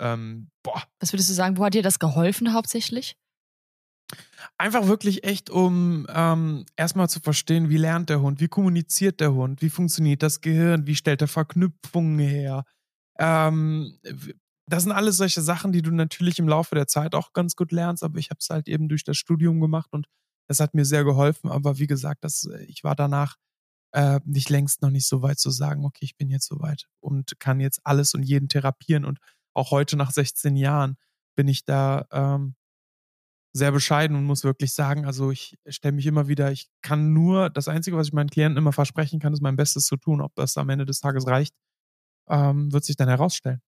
ähm, boah, Was würdest du sagen, wo hat dir das geholfen hauptsächlich? Einfach wirklich echt, um ähm, erstmal zu verstehen, wie lernt der Hund, wie kommuniziert der Hund, wie funktioniert das Gehirn, wie stellt er Verknüpfungen her. Ähm, das sind alles solche Sachen, die du natürlich im Laufe der Zeit auch ganz gut lernst, aber ich habe es halt eben durch das Studium gemacht und das hat mir sehr geholfen. Aber wie gesagt, das, äh, ich war danach äh, nicht längst noch nicht so weit zu sagen, okay, ich bin jetzt so weit und kann jetzt alles und jeden therapieren. Und auch heute nach 16 Jahren bin ich da ähm, sehr bescheiden und muss wirklich sagen, also ich stelle mich immer wieder, ich kann nur, das Einzige, was ich meinen Klienten immer versprechen kann, ist mein Bestes zu tun. Ob das am Ende des Tages reicht, ähm, wird sich dann herausstellen.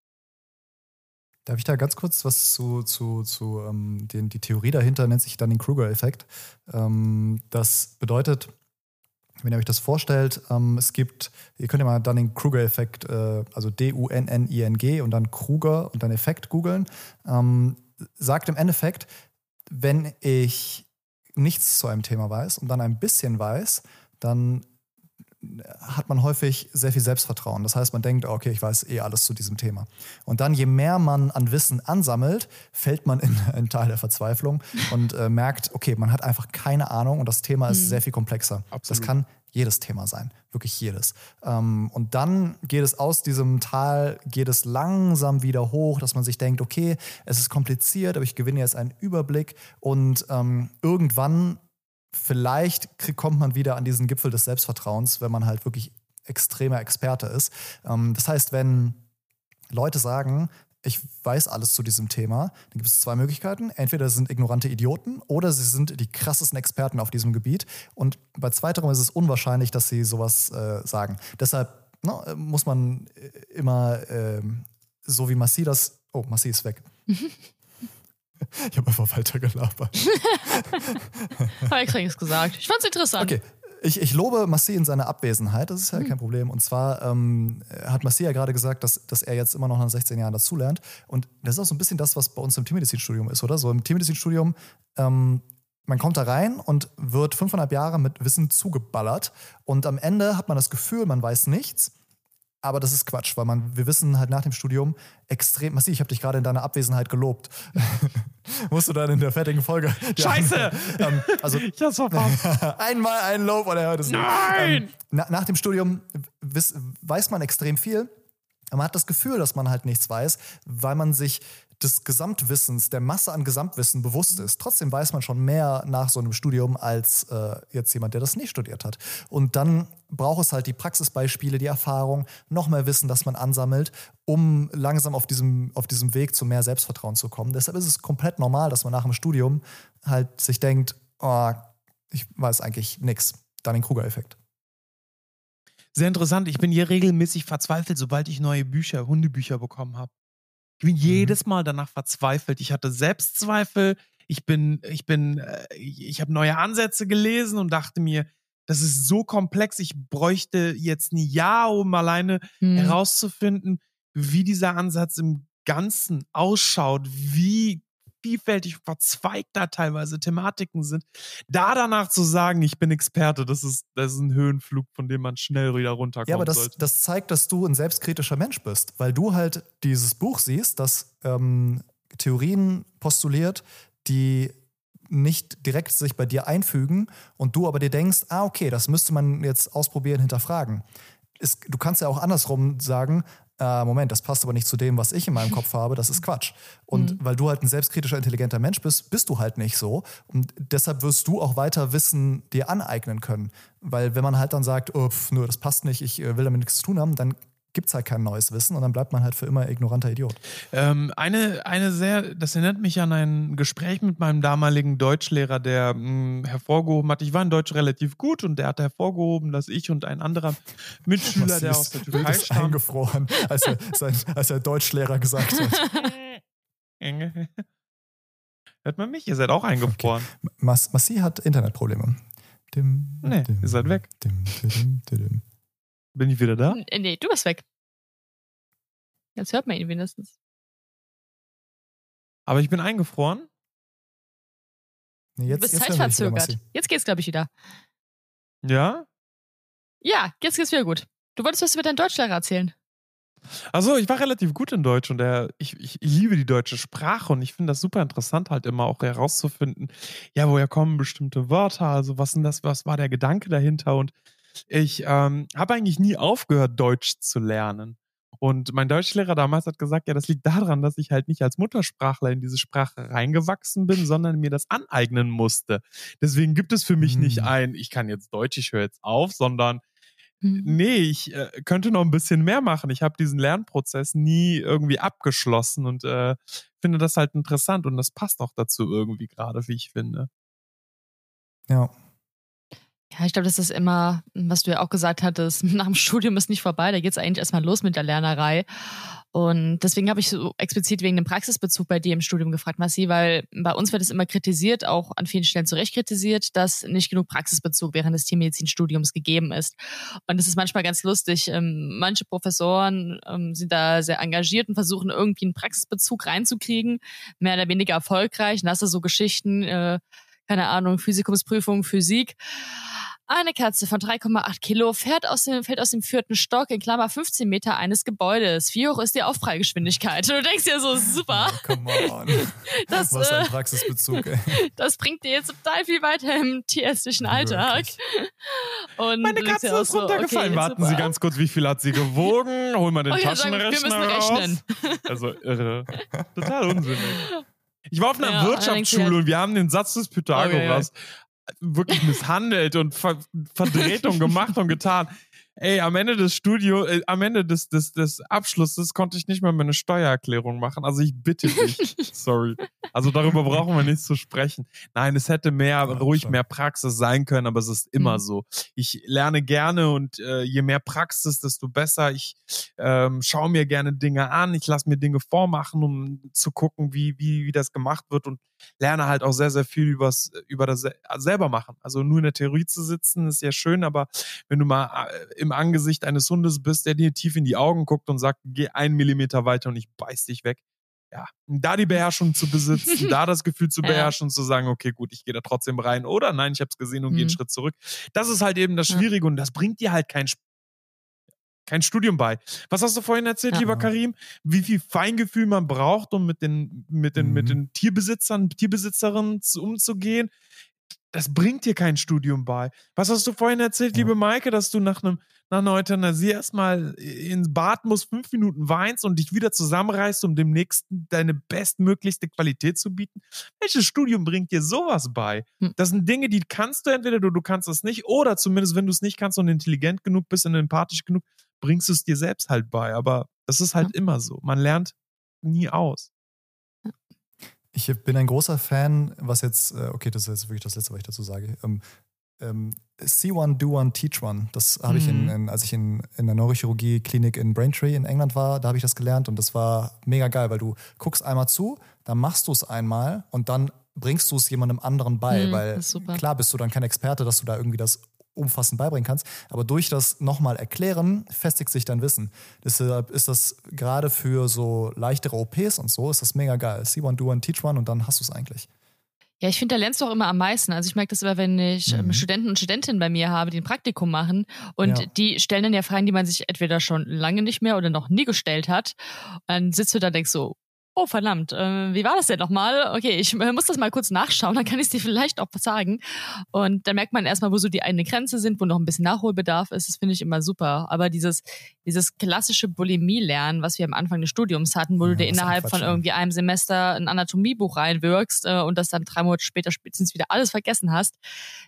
Darf ich da ganz kurz was zu, zu, zu ähm, den, die Theorie dahinter nennt sich dann den Kruger-Effekt. Ähm, das bedeutet, wenn ihr euch das vorstellt, ähm, es gibt, ihr könnt ja mal dann den Kruger-Effekt, äh, also D-U-N-N-I-N-G und dann Kruger und dann Effekt googeln, ähm, sagt im Endeffekt, wenn ich nichts zu einem Thema weiß und dann ein bisschen weiß, dann hat man häufig sehr viel Selbstvertrauen. Das heißt, man denkt, okay, ich weiß eh alles zu diesem Thema. Und dann, je mehr man an Wissen ansammelt, fällt man in einen Teil der Verzweiflung und äh, merkt, okay, man hat einfach keine Ahnung und das Thema ist Mhm. sehr viel komplexer. Das Absolut. kann jedes Thema sein, wirklich jedes. Ähm, und dann geht es aus diesem Tal, geht es langsam wieder hoch, dass man sich denkt, okay, es ist kompliziert, aber ich gewinne jetzt einen Überblick und ähm, irgendwann vielleicht kommt man wieder an diesen Gipfel des Selbstvertrauens, wenn man halt wirklich extremer Experte ist. Ähm, das heißt, wenn Leute sagen, ich weiß alles zu diesem Thema, dann gibt es zwei Möglichkeiten. Entweder sie sind ignorante Idioten oder sie sind die krassesten Experten auf diesem Gebiet. Und bei zweiterem ist es unwahrscheinlich, dass sie sowas äh, sagen. Deshalb ne, muss man äh, immer, äh, so wie Massi das. Oh, Massi ist weg. ich habe einfach weiter gelabert. Habe ich nichts gesagt. Ich fand's interessant. Okay, ich, ich lobe Massi in seiner Abwesenheit, das ist ja Mhm. kein Problem. Und zwar ähm, hat Massi ja gerade gesagt, dass, dass er jetzt immer noch nach 16 Jahren dazulernt. Und das ist auch so ein bisschen das, was bei uns im Tiermedizinstudium ist, oder? So im Tiermedizinstudium, ähm, man kommt da rein und wird fünfeinhalb Jahre mit Wissen zugeballert. Und am Ende hat man das Gefühl, man weiß nichts. Aber das ist Quatsch, weil man, wir wissen halt nach dem Studium extrem, Massi, ich habe dich gerade in deiner Abwesenheit gelobt. Musst du dann in der fertigen Folge. Scheiße! ähm, also Ich hab's verpasst. Einmal ein Lob und er hört es nicht. Nein! Ähm, na, nach dem Studium wiss, weiß man extrem viel. Aber man hat das Gefühl, dass man halt nichts weiß, weil man sich des Gesamtwissens, der Masse an Gesamtwissen bewusst ist. Trotzdem weiß man schon mehr nach so einem Studium als äh, jetzt jemand, der das nicht studiert hat. Und dann braucht es halt die Praxisbeispiele, die Erfahrung, noch mehr Wissen, das man ansammelt, um langsam auf diesem, auf diesem Weg zu mehr Selbstvertrauen zu kommen. Deshalb ist es komplett normal, dass man nach dem Studium halt sich denkt, oh, ich weiß eigentlich nichts. Dann den Kruger-Effekt. Sehr interessant. Ich bin hier regelmäßig verzweifelt, sobald ich neue Bücher, Hundebücher bekommen habe. Ich Mhm. bin jedes Mal danach verzweifelt. Ich hatte Selbstzweifel. Ich bin, ich bin, äh, ich, habe neue Ansätze gelesen und dachte mir, das ist so komplex. Ich bräuchte jetzt ein Jahr, um alleine Hm. herauszufinden, wie dieser Ansatz im Ganzen ausschaut, wie vielfältig verzweigt da teilweise Thematiken sind. Da danach zu sagen, ich bin Experte, das ist, das ist ein Höhenflug, von dem man schnell wieder runterkommt. Ja, aber das, sollte. das zeigt, dass du ein selbstkritischer Mensch bist, weil du halt dieses Buch siehst, das ähm, Theorien postuliert, die nicht direkt sich bei dir einfügen und du aber dir denkst, ah, okay, das müsste man jetzt ausprobieren, hinterfragen. Es, du kannst ja auch andersrum sagen, äh, Moment, das passt aber nicht zu dem, was ich in meinem Kopf habe, das ist Quatsch. Und weil du halt ein selbstkritischer, intelligenter Mensch bist, bist du halt nicht so. Und deshalb wirst du auch weiter Wissen dir aneignen können. Weil wenn man halt dann sagt, oh, pf, nö, das passt nicht, ich äh, will damit nichts zu tun haben, dann gibt es halt kein neues Wissen und dann bleibt man halt für immer ignoranter Idiot. Ähm, eine, eine sehr, das erinnert mich an ein Gespräch mit meinem damaligen Deutschlehrer, der mh, hervorgehoben hat, ich war in Deutsch relativ gut und der hat hervorgehoben, dass ich und ein anderer Mitschüler, der aus der Türkei stammt, eingefroren, als er, sein, als er Deutschlehrer gesagt hat. Hört man mich? Ihr seid auch eingefroren. Mas Massi hat Internetprobleme. Dim, Nee, ihr seid weg. Dim, dim, dim, dim. Bin ich wieder da? Äh, Nee, du bist weg. Jetzt hört man ihn wenigstens. Aber ich bin eingefroren. Nee, Du jetzt, bist jetzt wieder, zeitverzögert. Jetzt geht's, glaube ich, wieder. Ja? Ja, jetzt geht's wieder gut. Du wolltest was über deinen Deutschlehrer erzählen. Also ich war relativ gut in Deutsch und der, ich, ich liebe die deutsche Sprache und ich finde das super interessant, halt immer auch herauszufinden, ja, woher kommen bestimmte Wörter, also was sind das, was war der Gedanke dahinter und ich ähm, habe eigentlich nie aufgehört, Deutsch zu lernen. Und mein Deutschlehrer damals hat gesagt, ja, das liegt daran, dass ich halt nicht als Muttersprachler in diese Sprache reingewachsen bin, sondern mir das aneignen musste. Deswegen gibt es für mich Hm. nicht ein, ich kann jetzt Deutsch, ich höre jetzt auf, sondern Hm. nee, ich äh, könnte noch ein bisschen mehr machen. Ich habe diesen Lernprozess nie irgendwie abgeschlossen und äh, finde das halt interessant und das passt auch dazu irgendwie gerade, wie ich finde. Ja. Ja, ich glaube, das ist immer, was du ja auch gesagt hattest, nach dem Studium ist nicht vorbei, da geht's eigentlich erstmal los mit der Lernerei. Und deswegen habe ich so explizit wegen dem Praxisbezug bei dir im Studium gefragt, Massi, weil bei uns wird es immer kritisiert, auch an vielen Stellen zu Recht kritisiert, dass nicht genug Praxisbezug während des Tiermedizinstudiums gegeben ist. Und es ist manchmal ganz lustig. Ähm, manche Professoren ähm, sind da sehr engagiert und versuchen irgendwie einen Praxisbezug reinzukriegen, mehr oder weniger erfolgreich. Und hast du so Geschichten, äh, keine Ahnung, Physikumsprüfung, Physik. Eine Katze von 3,8 Kilo fährt aus dem, fällt aus dem vierten Stock in Klammer 15 Meter eines Gebäudes. Wie hoch ist die Aufprallgeschwindigkeit? Und du denkst dir so, super, Oh, come on. das, Was ein äh, Praxisbezug, ey. das bringt dir jetzt total viel weiter im tierärztlichen Alltag. Meine Katze ist so, runtergefallen. okay, Warten super. Sie ganz kurz, wie viel hat sie gewogen? Hol mal den Okay, sagen wir, Taschenrechner müssen raus. rechnen. Also irre. Total unsinnig. Ich war auf einer Ja, Wirtschaftsschule und wir haben den Satz des Pythagoras wirklich misshandelt und Ver Verdrehtung gemacht und getan. Ey, am Ende des Studio, äh, am Ende des, des, des Abschlusses konnte ich nicht mal meine Steuererklärung machen. Also ich bitte dich. Sorry. Also darüber brauchen wir nicht zu sprechen. Nein, es hätte mehr, ja, ruhig schon. mehr Praxis sein können, aber es ist immer mhm. so. Ich lerne gerne und äh, je mehr Praxis, desto besser. Ich ähm, schaue mir gerne Dinge an. Ich lasse mir Dinge vormachen, um zu gucken, wie, wie, wie das gemacht wird und lerne halt auch sehr, sehr viel übers, über das selber machen. Also nur in der Theorie zu sitzen ist ja schön, aber wenn du mal äh, im Angesicht eines Hundes bist, der dir tief in die Augen guckt und sagt, geh einen Millimeter weiter und ich beiß dich weg. Ja, da die Beherrschung zu besitzen, da das Gefühl zu beherrschen und zu sagen, okay, gut, ich gehe da trotzdem rein oder nein, ich habe es gesehen und mhm. gehe einen Schritt zurück. Das ist halt eben das Schwierige und das bringt dir halt kein kein Studium bei. Was hast du vorhin erzählt, ja. lieber Karim? Wie viel Feingefühl man braucht, um mit den, mit den, mhm. mit den Tierbesitzern, Tierbesitzerinnen umzugehen? Das bringt dir kein Studium bei. Was hast du vorhin erzählt, ja. liebe Maike, dass du nach einem nach einer Euthanasie erstmal ins Bad musst, fünf Minuten weinst und dich wieder zusammenreißt, um dem Nächsten deine bestmöglichste Qualität zu bieten? Welches Studium bringt dir sowas bei? Hm. Das sind Dinge, die kannst du entweder du, du kannst es nicht, oder zumindest, wenn du es nicht kannst und intelligent genug bist und empathisch genug, bringst du es dir selbst halt bei. Aber das ist halt ja. immer so. Man lernt nie aus. Ich bin ein großer Fan, was jetzt, äh, okay, das ist jetzt wirklich das Letzte, was ich dazu sage. Ähm, See One, Do One, Teach One. Das habe mhm. ich, in, mhm. in, als ich in, in der Neurochirurgie-Klinik in Braintree in England war, da habe ich das gelernt und das war mega geil, weil du guckst einmal zu, dann machst du es einmal und dann bringst du es jemandem anderen bei, mhm, weil klar bist du dann kein Experte, dass du da irgendwie das umfassend beibringen kannst. Aber durch das nochmal erklären, festigt sich dein Wissen. Deshalb ist das gerade für so leichtere OPs und so, ist das mega geil. See one, do one, teach one und dann hast du es eigentlich. Ja, ich finde, da lernst du auch immer am meisten. Also ich merke das immer, wenn ich ähm, mhm. Studenten und Studentinnen bei mir habe, die ein Praktikum machen und ja. die stellen dann ja Fragen, die man sich entweder schon lange nicht mehr oder noch nie gestellt hat. Und dann sitzt du da und denkst so, oh verdammt, äh, wie war das denn nochmal? Okay, ich äh, muss das mal kurz nachschauen, dann kann ich es dir vielleicht auch sagen. Und dann merkt man erstmal, wo so die eine Grenze sind, wo noch ein bisschen Nachholbedarf ist. Das finde ich immer super. Aber dieses, dieses klassische Bulimie-Lernen, was wir am Anfang des Studiums hatten, wo ja, du dir innerhalb von irgendwie einem Semester ein Anatomiebuch reinwirkst äh, und das dann drei Monate später spätestens wieder alles vergessen hast,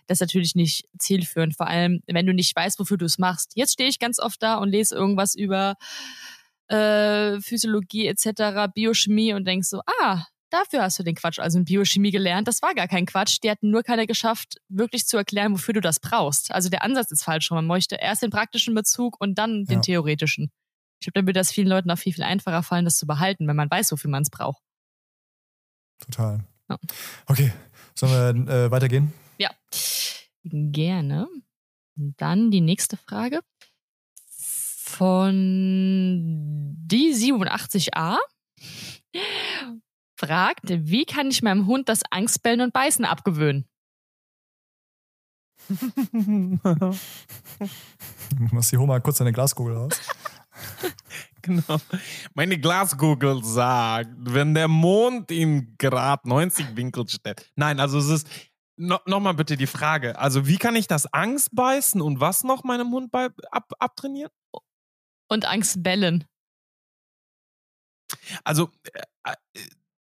das ist natürlich nicht zielführend. Vor allem, wenn du nicht weißt, wofür du es machst. Jetzt stehe ich ganz oft da und lese irgendwas über äh, Physiologie etc., Biochemie und denkst so, ah, dafür hast du den Quatsch also in Biochemie gelernt. Das war gar kein Quatsch. Die hatten nur keiner geschafft, wirklich zu erklären, wofür du das brauchst. Also der Ansatz ist falsch. Man möchte erst den praktischen Bezug und dann den ja. theoretischen. Ich glaube, dann würde das vielen Leuten auch viel, viel einfacher fallen, das zu behalten, wenn man weiß, wofür man es braucht. Total. Ja. Okay, sollen wir äh, weitergehen? Ja, gerne. Dann die nächste Frage von die 87a fragt, wie kann ich meinem Hund das Angstbellen und Beißen abgewöhnen? Machst hier mal kurz deine Glaskugel aus. genau. Meine Glaskugel sagt, wenn der Mond in Grad 90 Winkel steht. Nein, also es ist. No, Nochmal bitte die Frage. Also, wie kann ich das Angstbeißen und was noch meinem Hund bei, ab, abtrainieren? Und Angst bellen? Also äh, äh,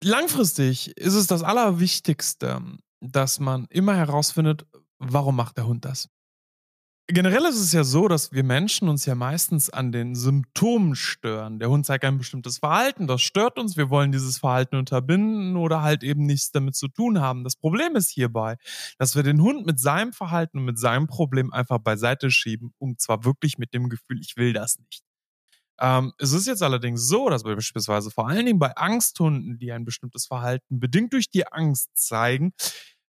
langfristig ist es das Allerwichtigste, dass man immer herausfindet, warum macht der Hund das. Generell ist es ja so, dass wir Menschen uns ja meistens an den Symptomen stören. Der Hund zeigt ein bestimmtes Verhalten, das stört uns, wir wollen dieses Verhalten unterbinden oder halt eben nichts damit zu tun haben. Das Problem ist hierbei, dass wir den Hund mit seinem Verhalten und mit seinem Problem einfach beiseite schieben und zwar wirklich mit dem Gefühl, ich will das nicht. Ähm, es ist jetzt allerdings so, dass beispielsweise vor allen Dingen bei Angsthunden, die ein bestimmtes Verhalten bedingt durch die Angst zeigen,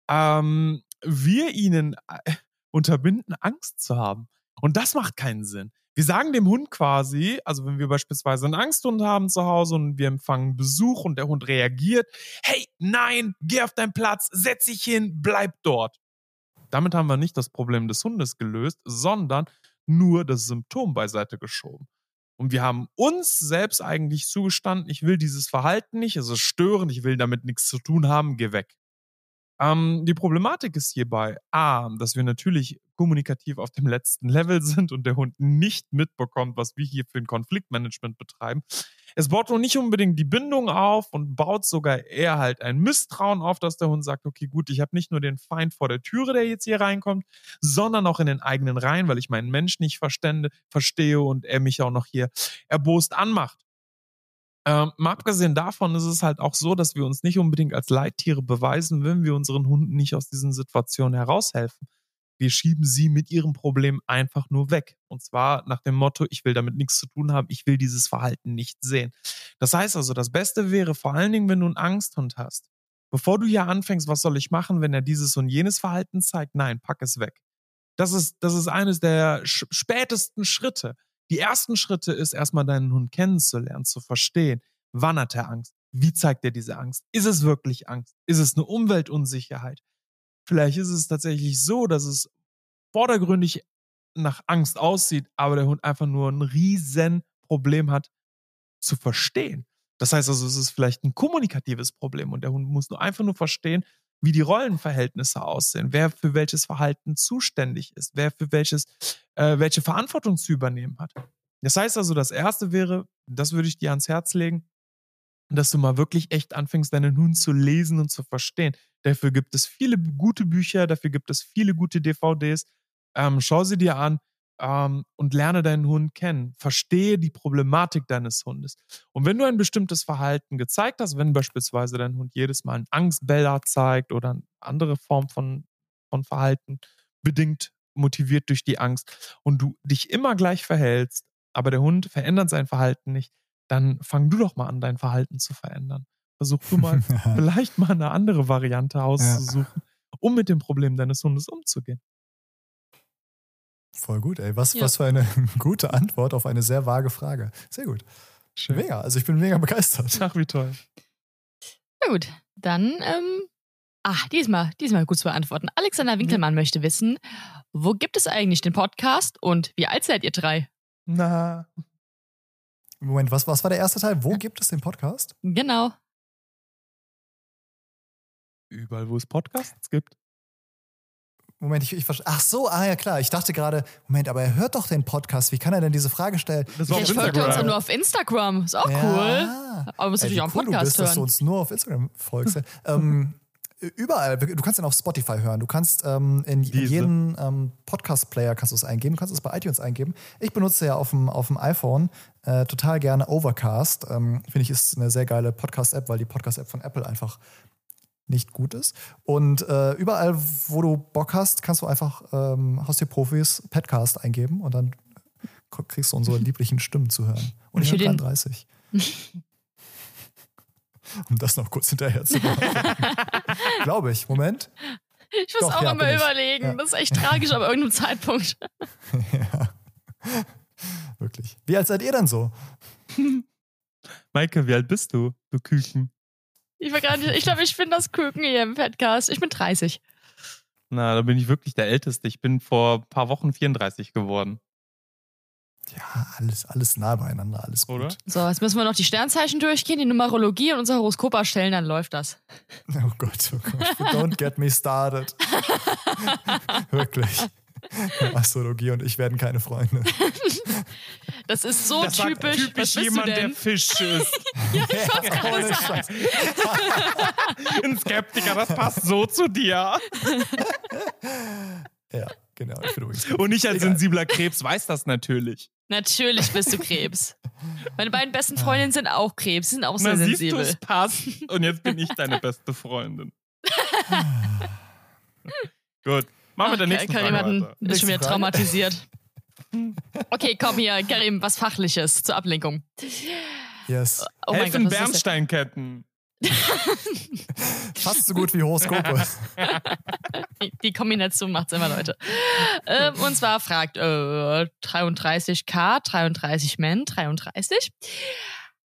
ähm, wir ihnen äh, unterbinden, Angst zu haben. Und das macht keinen Sinn. Wir sagen dem Hund quasi, also wenn wir beispielsweise einen Angsthund haben zu Hause und wir empfangen Besuch und der Hund reagiert, hey, nein, geh auf deinen Platz, setz dich hin, bleib dort. Damit haben wir nicht das Problem des Hundes gelöst, sondern nur das Symptom beiseite geschoben. Und wir haben uns selbst eigentlich zugestanden, ich will dieses Verhalten nicht, es ist störend, ich will damit nichts zu tun haben, geh weg. Ähm, die Problematik ist hierbei, A, dass wir natürlich kommunikativ auf dem letzten Level sind und der Hund nicht mitbekommt, was wir hier für ein Konfliktmanagement betreiben. Es baut noch nicht unbedingt die Bindung auf und baut sogar eher halt ein Misstrauen auf, dass der Hund sagt, okay, gut, ich habe nicht nur den Feind vor der Türe, der jetzt hier reinkommt, sondern auch in den eigenen Reihen, weil ich meinen Mensch nicht verstände, verstehe und er mich auch noch hier erbost anmacht. Ähm, mal abgesehen davon ist es halt auch so, dass wir uns nicht unbedingt als Leittiere beweisen, wenn wir unseren Hunden nicht aus diesen Situationen heraushelfen. Wir schieben sie mit ihrem Problem einfach nur weg. Und zwar nach dem Motto, ich will damit nichts zu tun haben, ich will dieses Verhalten nicht sehen. Das heißt also, das Beste wäre vor allen Dingen, wenn du einen Angsthund hast. Bevor du ja anfängst, was soll ich machen, wenn er dieses und jenes Verhalten zeigt? Nein, pack es weg. Das ist, das ist eines der spätesten Schritte. Die ersten Schritte ist erstmal deinen Hund kennenzulernen, zu verstehen, wann hat er Angst? Wie zeigt er diese Angst? Ist es wirklich Angst? Ist es eine Umweltunsicherheit? Vielleicht ist es tatsächlich so, dass es vordergründig nach Angst aussieht, aber der Hund einfach nur ein riesen Problem hat zu verstehen. Das heißt also, es ist vielleicht ein kommunikatives Problem und der Hund muss nur einfach nur verstehen, wie die Rollenverhältnisse aussehen, wer für welches Verhalten zuständig ist, wer für welches, äh, welche Verantwortung zu übernehmen hat. Das heißt also, das erste wäre, das würde ich dir ans Herz legen, dass du mal wirklich echt anfängst, deinen Hund zu lesen und zu verstehen. Dafür gibt es viele gute Bücher, dafür gibt es viele gute DVDs. Ähm, schau sie dir an ähm, und lerne deinen Hund kennen. Verstehe die Problematik deines Hundes. Und wenn du ein bestimmtes Verhalten gezeigt hast, wenn beispielsweise dein Hund jedes Mal einen Angstbeller zeigt oder eine andere Form von, von Verhalten, bedingt motiviert durch die Angst und du dich immer gleich verhältst, aber der Hund verändert sein Verhalten nicht, dann fang du doch mal an, dein Verhalten zu verändern. Versuch du mal vielleicht mal eine andere Variante auszusuchen, ja. um mit dem Problem deines Hundes umzugehen. Voll gut, ey. Was, ja. was für eine gute Antwort auf eine sehr vage Frage. Sehr gut. Schön. Mega. Also ich bin mega begeistert. Ach, wie toll. Na gut, dann, ähm, ah, diesmal, diesmal gut zu beantworten. Alexander Winkelmann ja. möchte wissen, wo gibt es eigentlich den Podcast und wie alt seid ihr drei? Na. Moment, was, was war der erste Teil? Wo gibt es den Podcast? Genau. Überall, wo es Podcasts gibt. Moment, ich, ich Ach so, ah ja klar. Ich dachte gerade, Moment, aber er hört doch den Podcast. Wie kann er denn diese Frage stellen? Das war ich folge uns ja nur auf Instagram. Ist auch ja. cool. Aber musst natürlich auch einen cool Podcast du bist, hören. dass du uns nur auf Instagram folgst. ähm, überall. Du kannst ihn auf Spotify hören. Du kannst ähm, in, in jeden ähm, Podcast-Player kannst du es eingeben. Du kannst es bei iTunes eingeben. Ich benutze ja auf dem, auf dem iPhone äh, total gerne Overcast. Ähm, Finde ich ist eine sehr geile Podcast-App, weil die Podcast-App von Apple einfach nicht gut ist. Und äh, überall, wo du Bock hast, kannst du einfach ähm, Haustierprofis Podcast eingeben und dann kriegst du unsere lieblichen Stimmen zu hören. Und ich bin 33. um das noch kurz hinterher zu machen. Glaube ich. Moment. Ich muss Doch, auch ja, immer überlegen. Ja. Das ist echt tragisch ab irgendeinem Zeitpunkt. ja. Wirklich. Wie alt seid ihr denn so? Maike, wie alt bist du, du Küken? Ich, ich glaube, ich bin das Küken hier im Podcast. Ich bin 30. Na, da bin ich wirklich der Älteste. Ich bin vor ein paar Wochen 34 geworden. Ja, alles, alles nah beieinander, alles gut. Oder? So, jetzt müssen wir noch die Sternzeichen durchgehen, die Numerologie und unser Horoskop erstellen, dann läuft das. Oh Gott, oh Gott. Don't get me started. Wirklich. Astrologie und ich werden keine Freunde. Das ist so das typisch. typisch jemand, der Fisch ist. ja, ich ja, ohne Scheiß. Ein Skeptiker, das passt so zu dir. ja, genau. Ich und ich als Egal. sensibler Krebs weiß das natürlich. Natürlich bist du Krebs. Meine beiden besten Freundinnen sind auch Krebs, sind auch sehr Na, sensibel. Siehst passt. Und jetzt bin ich deine beste Freundin. Gut. Machen wir der nächsten Frage ist schon wieder traumatisiert. Okay, komm hier, Karim, was Fachliches zur Ablenkung. Yes. Oh Helfen Gott, Bernsteinketten. Fast so gut wie Horoskope. Die Kombination macht's immer, Leute. Ähm, und zwar fragt äh, 33K, 33 Men, 33.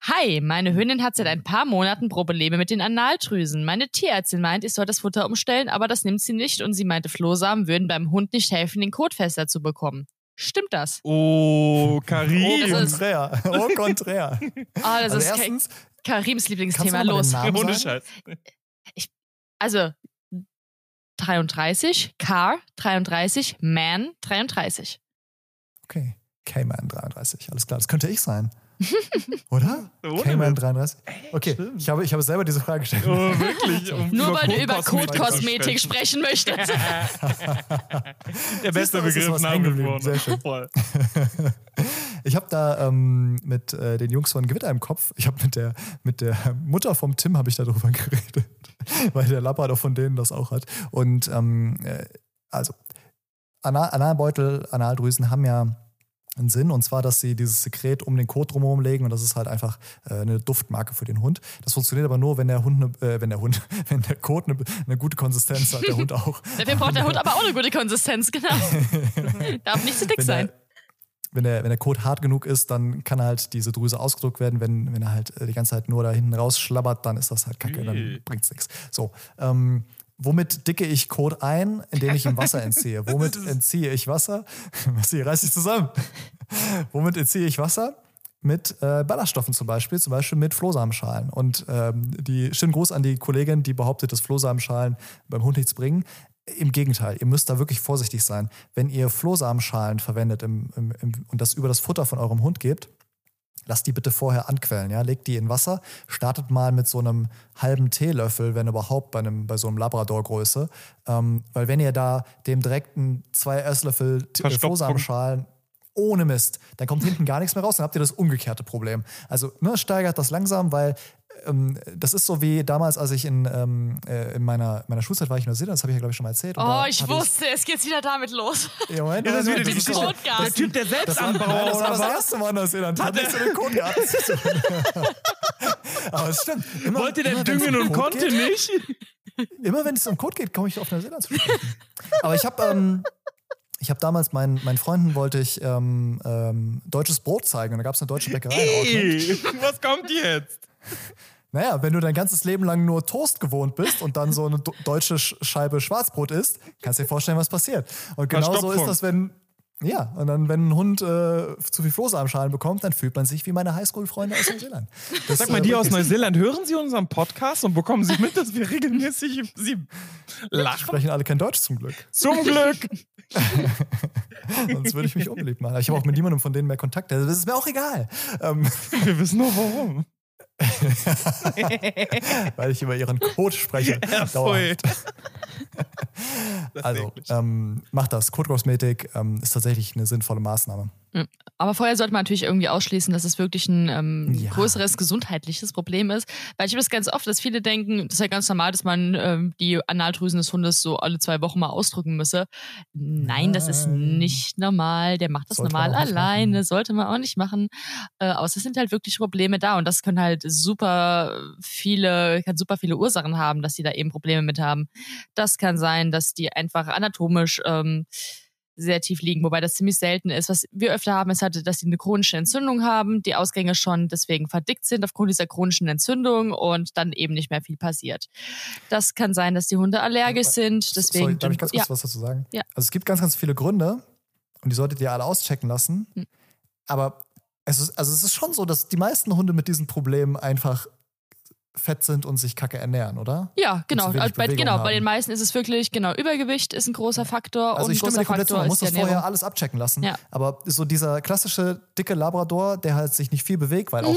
Hi, meine Hündin hat seit ein paar Monaten Probleme mit den Analdrüsen. Meine Tierärztin meint, ich soll das Futter umstellen, aber das nimmt sie nicht und sie meinte, Flohsamen würden beim Hund nicht helfen, den Kot fester zu bekommen. Stimmt das? Oh, Karim. Oh, konträr. Oh, konträr. oh, das also ist erstens, Karims Lieblingsthema. Los. Ohne Scheiß. Ich, also, 33, Car 33, Man 33. Okay. K-Man 33. Alles klar, das könnte ich sein. Oder? Witz. 33. Okay, ich habe, ich habe selber diese Frage gestellt. Oh, wirklich? Um Nur weil du über Kotkosmetik sprechen möchtest. Der beste Begriff nach wie. Sehr schön. Voll. Ich habe da ähm, mit äh, den Jungs von Gewitter im Kopf, ich habe mit der, mit der Mutter vom Tim habe ich darüber geredet, weil der Labrador von denen das auch hat. Und ähm, äh, also Anal Analbeutel, Analdrüsen haben ja einen Sinn und zwar, dass sie dieses Sekret um den Kot drumherum legen und das ist halt einfach äh, eine Duftmarke für den Hund. Das funktioniert aber nur, wenn der Hund, ne, äh, wenn der Hund, wenn der Kot eine, eine gute Konsistenz hat, der Hund auch. Dafür braucht der Hund aber auch eine gute Konsistenz, genau. Darf nicht zu dick wenn sein. Der, wenn der, wenn der Code hart genug ist, dann kann halt diese Drüse ausgedrückt werden. Wenn, wenn er halt äh, die ganze Zeit nur da hinten rausschlabbert, dann ist das halt kacke, dann bringt's nichts. So, ähm, womit dicke ich Code ein, indem ich ihm Wasser entziehe? Womit entziehe ich Wasser? Was hier reiß ich zusammen? womit entziehe ich Wasser? Mit äh, Ballaststoffen zum Beispiel, zum Beispiel mit Flohsamenschalen. Und ähm, die schönen Gruß an die Kollegin, die behauptet, dass Flohsamenschalen beim Hund nichts bringen. Im Gegenteil, ihr müsst da wirklich vorsichtig sein. Wenn ihr Flohsamenschalen verwendet im, im, im, und das über das Futter von eurem Hund gebt, lasst die bitte vorher anquellen. Ja? Legt die in Wasser, startet mal mit so einem halben Teelöffel, wenn überhaupt bei, einem, bei so einem Labrador-Größe. Ähm, weil wenn ihr da dem direkten zwei Esslöffel. Flohsamenschalen ohne Mist, dann kommt hinten gar nichts mehr raus, dann habt ihr das umgekehrte Problem. Also ne, steigert das langsam, weil ähm, das ist so wie damals, als ich in, ähm, äh, in meiner, meiner Schulzeit war ich in Neuseeland, das habe ich ja glaube ich schon mal erzählt. Oh, ich wusste, es geht wieder damit los. Ja, Moment, Ja, das ist wieder die Geschichte. Der Typ, der Selbstanbauer nein, das war das erste Mal in Neuseeland. Hat nichts mit dem zu tun. Aber es stimmt. Immer, Wollte der immer, düngen und konnte geht, nicht? Immer wenn es um Code geht, komme ich auf Neuseeland zu sprechen. Aber ich habe ähm, ich hab damals meinen, meinen Freunden wollte ich ähm, ähm, deutsches Brot zeigen und da gab es eine deutsche Bäckerei. Ey, was kommt jetzt? Naja, wenn du dein ganzes Leben lang nur Toast gewohnt bist und dann so eine deutsche Sch- Scheibe Schwarzbrot isst, kannst du dir vorstellen, was passiert. Und genau so ist das, wenn. Ja, und dann, wenn ein Hund äh, zu viel Flohsamenschalen bekommt, dann fühlt man sich wie meine Highschool-Freunde aus Neuseeland. Das, Sag mal, äh, die aus Neuseeland, hören Sie unseren Podcast und bekommen Sie mit, dass wir regelmäßig Sie lachen? sprechen alle kein Deutsch zum Glück. Zum Glück! Sonst würde ich mich unbeliebt machen. Ich habe auch mit niemandem von denen mehr Kontakt. Also, Das ist mir auch egal. Ähm, Wir wissen nur warum. weil ich über ihren Code spreche. Ja, voll. Also, ähm, macht das. Codekosmetik ähm, ist tatsächlich eine sinnvolle Maßnahme. Aber vorher sollte man natürlich irgendwie ausschließen, dass es wirklich ein ähm, Ja. größeres gesundheitliches Problem ist. Weil ich habe das ganz oft, dass viele denken, das ist ja ganz normal, dass man ähm, die Analdrüsen des Hundes so alle zwei Wochen mal ausdrücken müsse. Nein, das ist Nein. nicht normal. Der macht das Sollte normal alleine, machen. sollte man auch nicht machen. Äh, außer es sind halt wirklich Probleme da und das können halt super viele, kann super viele Ursachen haben, dass die da eben Probleme mit haben. Das kann sein, dass die einfach anatomisch ähm, sehr tief liegen, wobei das ziemlich selten ist. Was wir öfter haben, ist halt, dass sie eine chronische Entzündung haben, die Ausgänge schon deswegen verdickt sind aufgrund dieser chronischen Entzündung und dann eben nicht mehr viel passiert. Das kann sein, dass die Hunde allergisch sind, deswegen. Sorry, darf ich ganz ja, kurz was dazu sagen? Ja. Also es gibt ganz, ganz viele Gründe und die solltet ihr alle auschecken lassen. Hm. Aber ist, also es ist schon so, dass die meisten Hunde mit diesen Problemen einfach fett sind und sich kacke ernähren, oder? ja, genau. Also bei, genau, bei den meisten ist es wirklich, genau, Übergewicht ist ein großer Faktor Also und ich stimme dir komplett zu, man muss das vorher alles abchecken lassen. Ja. Aber so dieser klassische dicke Labrador, der halt sich nicht viel bewegt, weil auch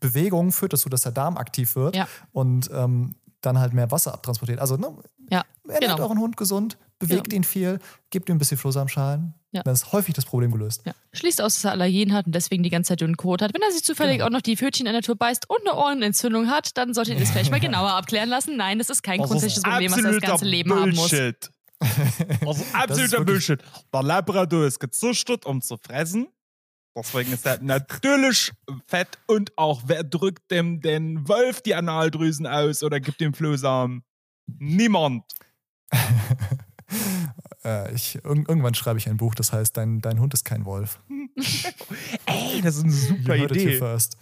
Bewegung führt dazu, dass der Darm aktiv wird Mhm. Ja. und ähm, dann halt mehr Wasser abtransportiert. Also ne, Ja, ernährt genau. euren Hund gesund, bewegt ihn viel, gebt ihm ein bisschen Flohsamenschalen. Ja. Dann ist häufig das Problem gelöst. Ja. Schließt aus, dass er Allergien hat und deswegen die ganze Zeit dünnen Kot hat. Wenn er sich zufällig Genau. auch noch die Pfötchen in der Tour beißt und eine Ohrenentzündung hat, dann solltet ihr das vielleicht mal genauer abklären lassen. Nein, das ist kein Das ist grundsätzliches Problem, was er das ganze Leben haben muss. Bullshit. Das ist absoluter Bullshit. Der Labrador ist gezüchtet, um zu fressen. Deswegen ist er natürlich fett und auch wer drückt dem den Wolf die Analdrüsen aus oder gibt dem Flohsamen? Niemand. Äh, ich, irg irgendwann schreibe ich ein Buch, das heißt, dein, dein Hund ist kein Wolf. Ey, das ist eine You super here Idee. first.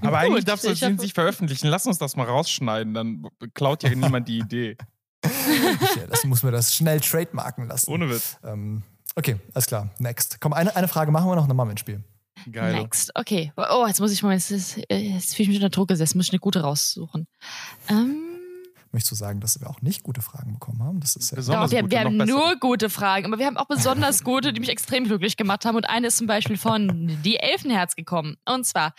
Aber eigentlich darfst du ich das nicht veröffentlichen. Lass uns das mal rausschneiden, dann klaut ja niemand die Idee. Ich, äh, das muss mir das schnell trademarken lassen. Ohne Witz. Ähm, okay, alles klar. Next. Komm, eine, eine Frage machen wir noch, dann machen wir ein Spiel. Geil. Next. Okay. Oh, jetzt muss ich mal, jetzt, ist- jetzt fühle ich mich unter Druck gesetzt, muss ich eine gute raussuchen. Ähm, möchtest du sagen, dass wir auch nicht gute Fragen bekommen haben? Das ist ja Besonders Doch, wir, gute, wir haben nur gute Fragen, aber wir haben auch besonders gute, die mich extrem glücklich gemacht haben. Und eine ist zum Beispiel von Die Elfenherz gekommen. Und zwar,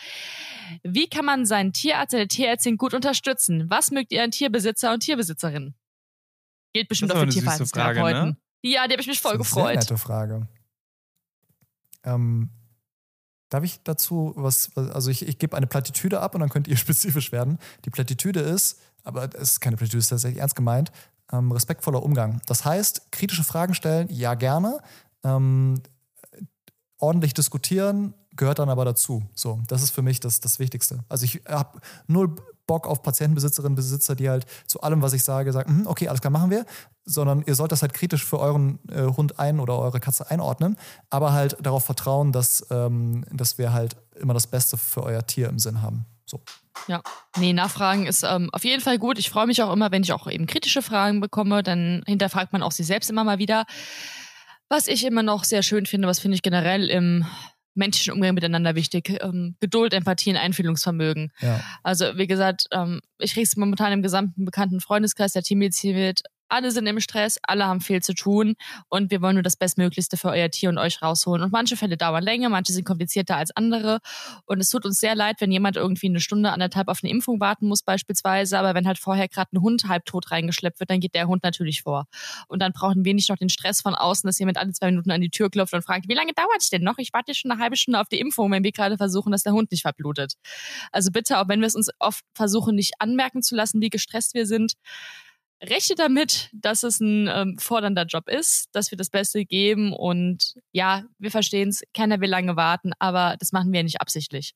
wie kann man seinen Tierarzt, seine Tierärztin gut unterstützen? Was mögt ihr an Tierbesitzer und Tierbesitzerinnen? Gilt bestimmt Das auch für Tierverhaltenstherapeuten. Ja, die habe ich mich voll Das ist eine Sehr gefreut. nette Frage. Ähm, darf ich dazu was, was- also ich, ich gebe eine Plattitüde ab und dann könnt ihr spezifisch werden. Die Plattitüde ist, aber es ist keine Plattitüde, es ist tatsächlich ernst gemeint, ähm, respektvoller Umgang. Das heißt, kritische Fragen stellen, ja gerne. Ähm, ordentlich diskutieren gehört dann aber dazu. So, das ist für mich das, das Wichtigste. Also ich habe null Bock auf Patientenbesitzerinnen, Besitzer, die halt zu allem, was ich sage, sagen, "Mhm, okay, alles klar, machen wir. Sondern ihr sollt das halt kritisch für euren äh, Hund ein oder eure Katze einordnen, aber halt darauf vertrauen, dass, ähm, dass wir halt immer das Beste für euer Tier im Sinn haben. So. Ja, nee, Nachfragen ist ähm, auf jeden Fall gut. Ich freue mich auch immer, wenn ich auch eben kritische Fragen bekomme, dann hinterfragt man auch sich selbst immer mal wieder. Was ich immer noch sehr schön finde, was finde ich generell im menschlichen Umgang miteinander wichtig, ähm, Geduld, Empathie und Einfühlungsvermögen. Ja. Also wie gesagt, ähm, ich kriege es momentan im gesamten bekannten Freundeskreis, der Teammedizin wird. Alle sind im Stress, alle haben viel zu tun und wir wollen nur das Bestmöglichste für euer Tier und euch rausholen. Und manche Fälle dauern länger, manche sind komplizierter als andere. Und es tut uns sehr leid, wenn jemand irgendwie eine Stunde, anderthalb auf eine Impfung warten muss beispielsweise. Aber wenn halt vorher gerade ein Hund halbtot reingeschleppt wird, dann geht der Hund natürlich vor. Und dann brauchen wir nicht noch den Stress von außen, dass jemand alle zwei Minuten an die Tür klopft und fragt, wie lange dauert es denn noch? Ich warte schon eine halbe Stunde auf die Impfung, wenn wir gerade versuchen, dass der Hund nicht verblutet. Also bitte, auch wenn wir es uns oft versuchen, nicht anmerken zu lassen, wie gestresst wir sind, rechne damit, dass es ein ähm, fordernder Job ist, dass wir das Beste geben und ja, wir verstehen es, keiner will lange warten, aber das machen wir nicht absichtlich.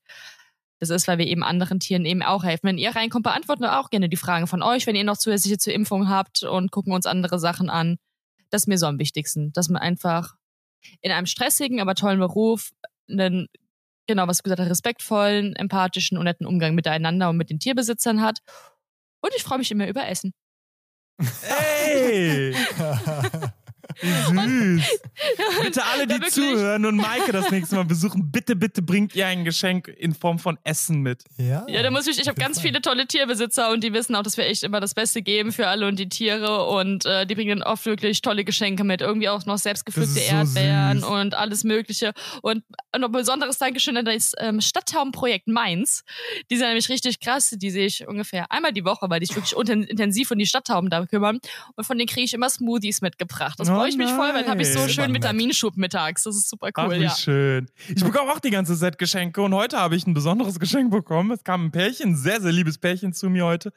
Das ist, weil wir eben anderen Tieren eben auch helfen. Wenn ihr reinkommt, beantworten wir auch gerne die Fragen von euch, wenn ihr noch zusätzliche zur Impfung habt und gucken uns andere Sachen an. Das ist mir so am wichtigsten, dass man einfach in einem stressigen, aber tollen Beruf einen, genau, was du gesagt hast, respektvollen, empathischen und netten Umgang miteinander und mit den Tierbesitzern hat. Und ich freue mich immer über Essen. Ey! Süß. Bitte alle, Ja, die wirklich. zuhören und Maike das nächste Mal besuchen, bitte, bitte bringt ihr ein Geschenk in Form von Essen mit. ja. Ja, da muss ich, ich habe ganz viele tolle Tierbesitzer und die wissen auch, dass wir echt immer das Beste geben für alle und die Tiere und äh, die bringen dann oft wirklich tolle Geschenke mit. Irgendwie auch noch selbstgepflückte so Erdbeeren süß. und alles Mögliche. Und noch ein besonderes Dankeschön an das ähm, Stadttaubenprojekt Mainz. Die sind nämlich richtig krass. Die sehe ich ungefähr einmal die Woche, weil die sich wirklich intensiv um die Stadttauben da kümmern. Und von denen kriege ich immer Smoothies mitgebracht. Das Oh ich mich voll, weil dann habe ich so schön. Vitaminschub mittags. Das ist super Ach, cool, wie ja. schön. Ich bekomme auch die ganze Zeit Geschenke und heute habe ich ein besonderes Geschenk bekommen. Es kam ein Pärchen, ein sehr, sehr liebes Pärchen zu mir heute.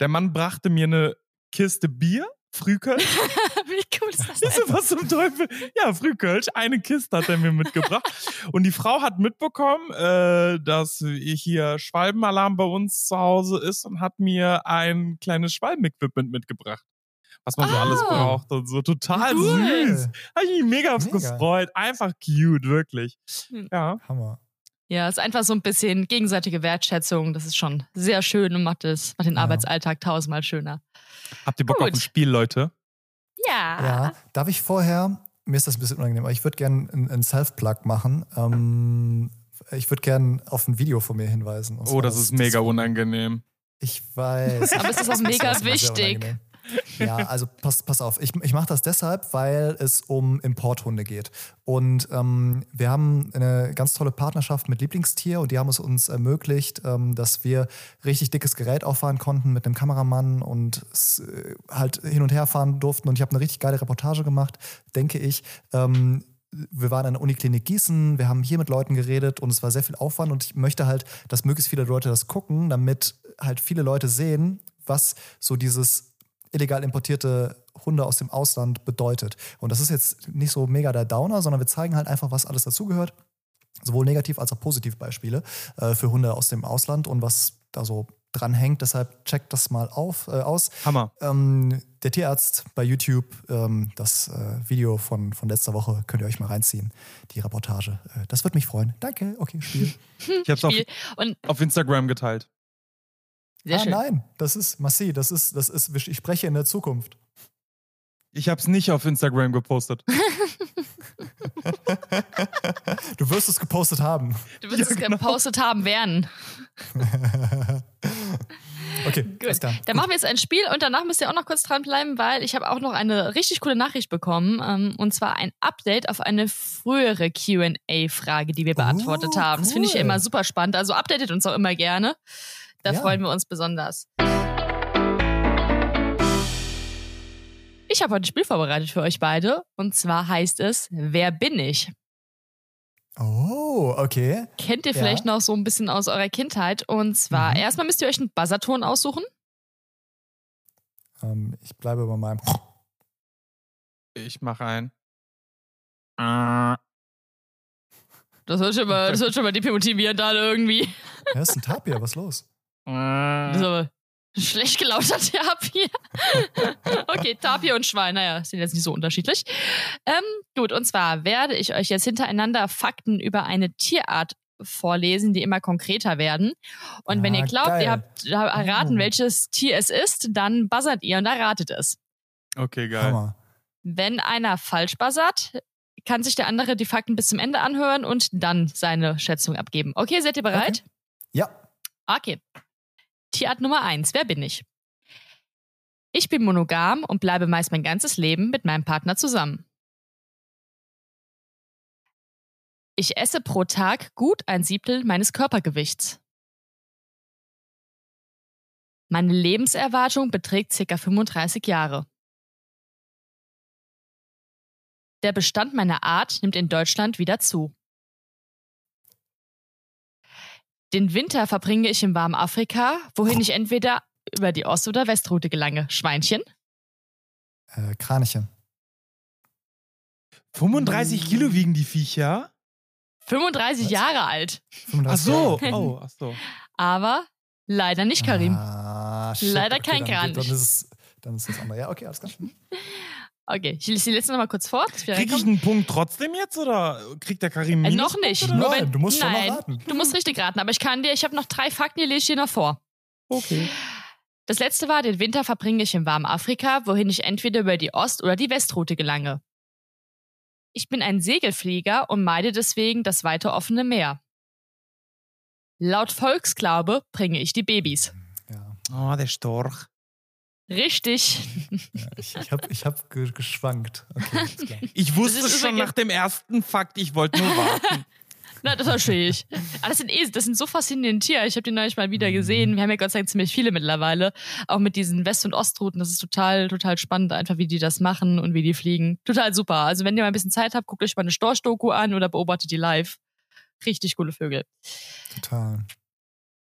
Der Mann brachte mir eine Kiste Bier, Frühkölsch. Wie cool ist das so, was zum Teufel? Ja, Frühkölsch, eine Kiste hat er mir mitgebracht. Und die Frau hat mitbekommen, äh, dass hier Schwalbenalarm bei uns zu Hause ist und hat mir ein kleines Schwalbenequipment mitgebracht. Was man so Ah. alles braucht und so. Total Cool. süß. Habe ich mich mega, Mega. gefreut. Einfach cute, wirklich. Hm. Ja. Hammer. Ja, es ist einfach so ein bisschen gegenseitige Wertschätzung. Das ist schon sehr schön und macht, das, macht den Ja. Arbeitsalltag tausendmal schöner. Habt ihr Bock Gut. auf ein Spiel, Leute? Ja. Ja, darf ich vorher, mir ist das ein bisschen unangenehm, aber ich würde gerne einen Self-Plug machen. Ähm, ich würde gerne auf ein Video von mir hinweisen. Oh, das ist mega unangenehm. Ich weiß. Aber es ist auch Das mega wichtig. Ja, also pass, pass auf. Ich, ich mache das deshalb, weil es um Importhunde geht. Und ähm, wir haben eine ganz tolle Partnerschaft mit Lieblingstier und die haben es uns ermöglicht, ähm, dass wir richtig dickes Gerät auffahren konnten mit einem Kameramann und es, äh, halt hin und her fahren durften. Und ich habe eine richtig geile Reportage gemacht, denke ich. Ähm, wir waren an der Uniklinik Gießen, wir haben hier mit Leuten geredet und es war sehr viel Aufwand und ich möchte halt, dass möglichst viele Leute das gucken, damit halt viele Leute sehen, was so dieses illegal importierte Hunde aus dem Ausland bedeutet. Und das ist jetzt nicht so mega der Downer, sondern wir zeigen halt einfach, was alles dazugehört. Sowohl negativ als auch positiv Beispiele äh, für Hunde aus dem Ausland und was da so dran hängt. Deshalb checkt das mal auf, äh, aus. Hammer. Ähm, der Tierarzt bei YouTube, ähm, das äh, Video von, von letzter Woche könnt ihr euch mal reinziehen, die Reportage. Äh, das würde mich freuen. Danke, okay, Spiel. Ich hab's auf, Spiel. Und auf Instagram geteilt. Sehr ah, schön. nein, das ist Massi, das ist, das ist, ich spreche in der Zukunft. Ich hab's nicht auf Instagram gepostet. Du wirst es gepostet haben. Du wirst Ja, es genau. gepostet haben werden. Okay, Gut. alles klar. Dann machen wir jetzt ein Spiel und danach müsst ihr auch noch kurz dranbleiben, weil ich habe auch noch eine richtig coole Nachricht bekommen. Ähm, und zwar ein Update auf eine frühere QA-Frage, die wir beantwortet Oh, haben. Das finde ich immer super spannend. Also updatet uns auch immer gerne. Da Ja. freuen wir uns besonders. Ich habe heute ein Spiel vorbereitet für euch beide. Und zwar heißt es Wer bin ich? Oh, okay. Kennt ihr Ja. vielleicht noch so ein bisschen aus eurer Kindheit? Und zwar, Mhm. erstmal müsst ihr euch einen Buzzerton aussuchen. Ähm, ich bleibe bei meinem. Ich mache ein. Das wird schon mal, das wird schon mal demotivierend dann irgendwie. Ja, ist ein Tapir, was ist los? Das ist aber schlecht gelaunter Tapir. okay, Tapir und Schwein, naja, sind jetzt nicht so unterschiedlich. Ähm, gut, und zwar werde ich euch jetzt hintereinander Fakten über eine Tierart vorlesen, die immer konkreter werden. Und wenn Ah, ihr glaubt, geil. ihr habt erraten, Oh. welches Tier es ist, dann buzzert ihr und erratet es. Okay, geil. Hammer. Wenn einer falsch buzzert, kann sich der andere die Fakten bis zum Ende anhören und dann seine Schätzung abgeben. Okay, seid ihr bereit? Ja. Okay. Tierart Nummer eins. Wer bin ich? Ich bin monogam und bleibe meist mein ganzes Leben mit meinem Partner zusammen. Ich esse pro Tag gut ein Siebtel meines Körpergewichts. Meine Lebenserwartung beträgt ca. 35 Jahre. Der Bestand meiner Art nimmt in Deutschland wieder zu. Den Winter verbringe ich im warmen Afrika, wohin ich entweder über die Ost- oder Westroute gelange. Schweinchen? Äh, Kraniche. 35 Kilo wiegen die Viecher? 35 Was? Jahre alt. 35 Ach so. Jahre. Oh, ach so. Aber leider nicht Karim. Ah, shit. Leider okay, kein dann, Kranich. Dann ist, es, dann ist das andere. Ja, okay, alles klar. Okay, ich lese die letzte nochmal kurz vor. dass wir Krieg ich einen Punkt trotzdem jetzt oder kriegt der Karim Äh, Minus? noch nicht. Nein, wenn, du musst schon noch nein, raten. Du musst richtig raten, aber ich kann dir, ich habe noch drei Fakten, die lese ich dir noch vor. Okay. Das letzte war, den Winter verbringe ich im warmen Afrika, wohin ich entweder über die Ost- oder die Westroute gelange. Ich bin ein Segelflieger und meide deswegen das weite offene Meer. Laut Volksglaube bringe ich die Babys. Ja, Oh, der Storch. Richtig. ja ich, ich habe ich hab ge geschwankt. Okay. Ich wusste schon nach dem ersten Fakt, ich wollte nur warten. Na, das verstehe ich. Aber das sind eh, das sind so faszinierende Tiere. Ich habe die neulich mal wieder gesehen. Wir haben ja Gott sei Dank ziemlich viele mittlerweile. Auch mit diesen West- und Ostrouten. Das ist total, total spannend, einfach wie die das machen und wie die fliegen. Total super. Also wenn ihr mal ein bisschen Zeit habt, guckt euch mal eine Storch-Doku an oder beobachtet die live. Richtig coole Vögel. Total.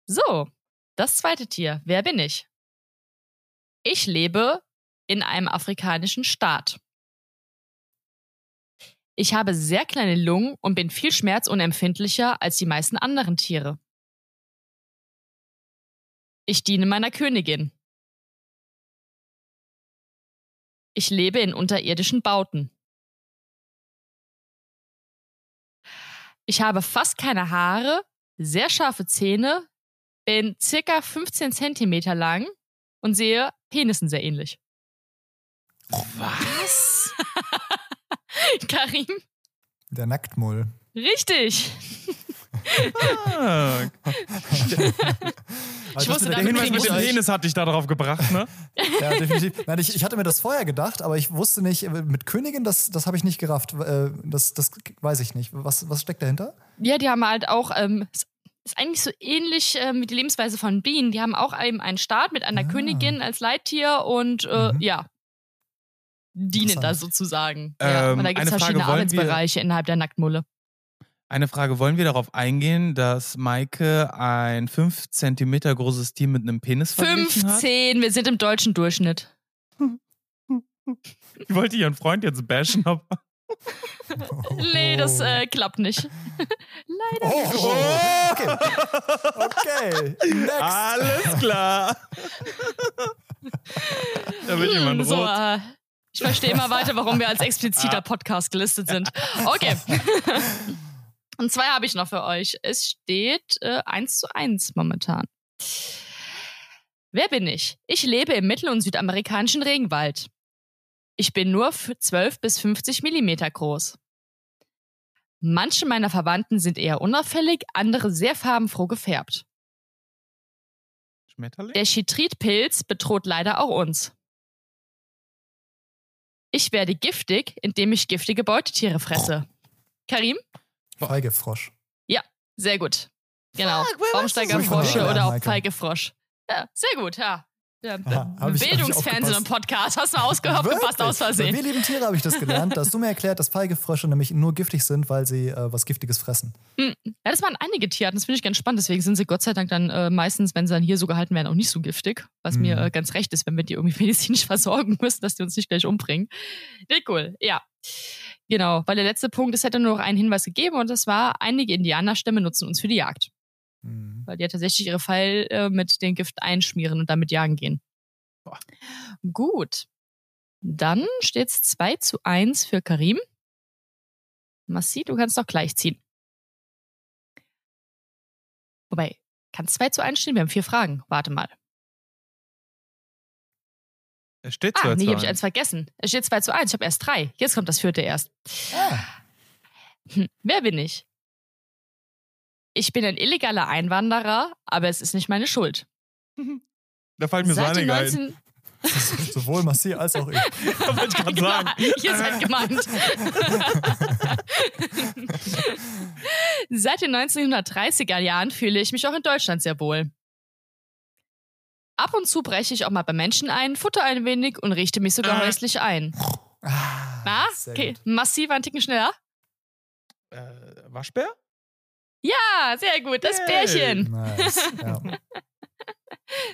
So, das zweite Tier. Wer bin ich? Ich lebe in einem afrikanischen Staat. Ich habe sehr kleine Lungen und bin viel schmerzunempfindlicher als die meisten anderen Tiere. Ich diene meiner Königin. Ich lebe in unterirdischen Bauten. Ich habe fast keine Haare, sehr scharfe Zähne, bin circa 15 Zentimeter lang und sehe Penissen sehr ähnlich. Was? Karim, Der Nacktmull. richtig. Ah, Aber das wusste, mit der Hinweis mit dem. Penis hat dich da drauf gebracht, ne? Ja, definitiv. Nein, ich, ich hatte mir das vorher gedacht, aber ich wusste nicht, mit Königin, das, das habe ich nicht gerafft. Äh, Das, das weiß ich nicht. Was, was steckt dahinter? Ja, die haben halt auch, ähm, ist eigentlich so ähnlich ähm, wie die Lebensweise von Bienen. Die haben auch eben einen Staat mit einer Ah. Königin als Leittier und äh, Mhm. ja, dienen da sozusagen. ja. Ähm, Und da gibt es verschiedene Frage, wollen wir- Arbeitsbereiche innerhalb der Nacktmulle. Eine Frage, wollen wir darauf eingehen, dass Maike ein 5 Zentimeter großes Tier mit einem Penis verglichen hat? 15, wir sind im deutschen Durchschnitt. Ich wollte ihren Freund jetzt bashen, aber... Nee, das äh, klappt nicht. Leider. Oh, oh, okay. Okay. Next. Alles klar. da wird jemand Hm, so, rot. äh, ich verstehe immer weiter, warum wir als expliziter Podcast gelistet sind. Okay. Und zwei habe ich noch für euch. Es steht äh, 1 zu 1 momentan. Wer bin ich? Ich lebe im mittel- und südamerikanischen Regenwald. Ich bin nur für 12 bis 50 Millimeter groß. Manche meiner Verwandten sind eher unauffällig, andere sehr farbenfroh gefärbt. Schmetterling? Der Chitritpilz bedroht leider auch uns. Ich werde giftig, indem ich giftige Beutetiere fresse. Karim? Feigefrosch. Sehr gut. Genau. Baumsteigerfrosche oder auch. Feigefrosch. Ja, sehr gut, ja. Ja Bildungsfernsehen und Podcast. Hast du mal ausgehört, gepasst aus Bei Versehen. Wir lieben Tiere habe ich das gelernt. Da hast du mir erklärt, dass Feigefrösche nämlich nur giftig sind, weil sie äh, was Giftiges fressen. Ja, das waren einige Tierarten, das finde ich ganz spannend. Deswegen sind sie Gott sei Dank dann äh, meistens, wenn sie dann hier so gehalten werden, auch nicht so giftig. Was Mhm. mir äh, ganz recht ist, wenn wir die irgendwie medizinisch versorgen müssen, dass die uns nicht gleich umbringen. Sehr cool, ja. Genau, weil der letzte Punkt, es hätte nur noch einen Hinweis gegeben und das war, einige Indianerstämme nutzen uns für die Jagd. Mhm. Weil die ja tatsächlich ihre Pfeil äh, mit dem Gift einschmieren und damit jagen gehen. Boah. Gut. Dann steht es 2 zu 1 für Karim. Massi, du kannst doch gleich ziehen. Wobei, kann 2 zu 1 stehen? Wir haben vier Fragen. Warte mal. Es steht Ah, zwei nee, zu habe ich eins. eins vergessen. Es steht 2 zu 1. Ich habe erst drei. Jetzt kommt das vierte erst. Ah, Hm, wer bin ich? Ich bin ein illegaler Einwanderer, aber es ist nicht meine Schuld. Da fallen mir so Seit den einige ein. 19 sowohl Massi als auch ich. Das wollte ich gerade Genau, sagen. ihr seid gemeint. Seit den 1930er Jahren fühle ich mich auch in Deutschland sehr wohl. Ab und zu breche ich auch mal bei Menschen ein, futter ein wenig und richte mich sogar Ah. häuslich ein. Ah, Na, okay, massiv ein Ticken schneller. Äh, Waschbär? Ja, sehr gut, das Yay. Bärchen. Nice. Ja.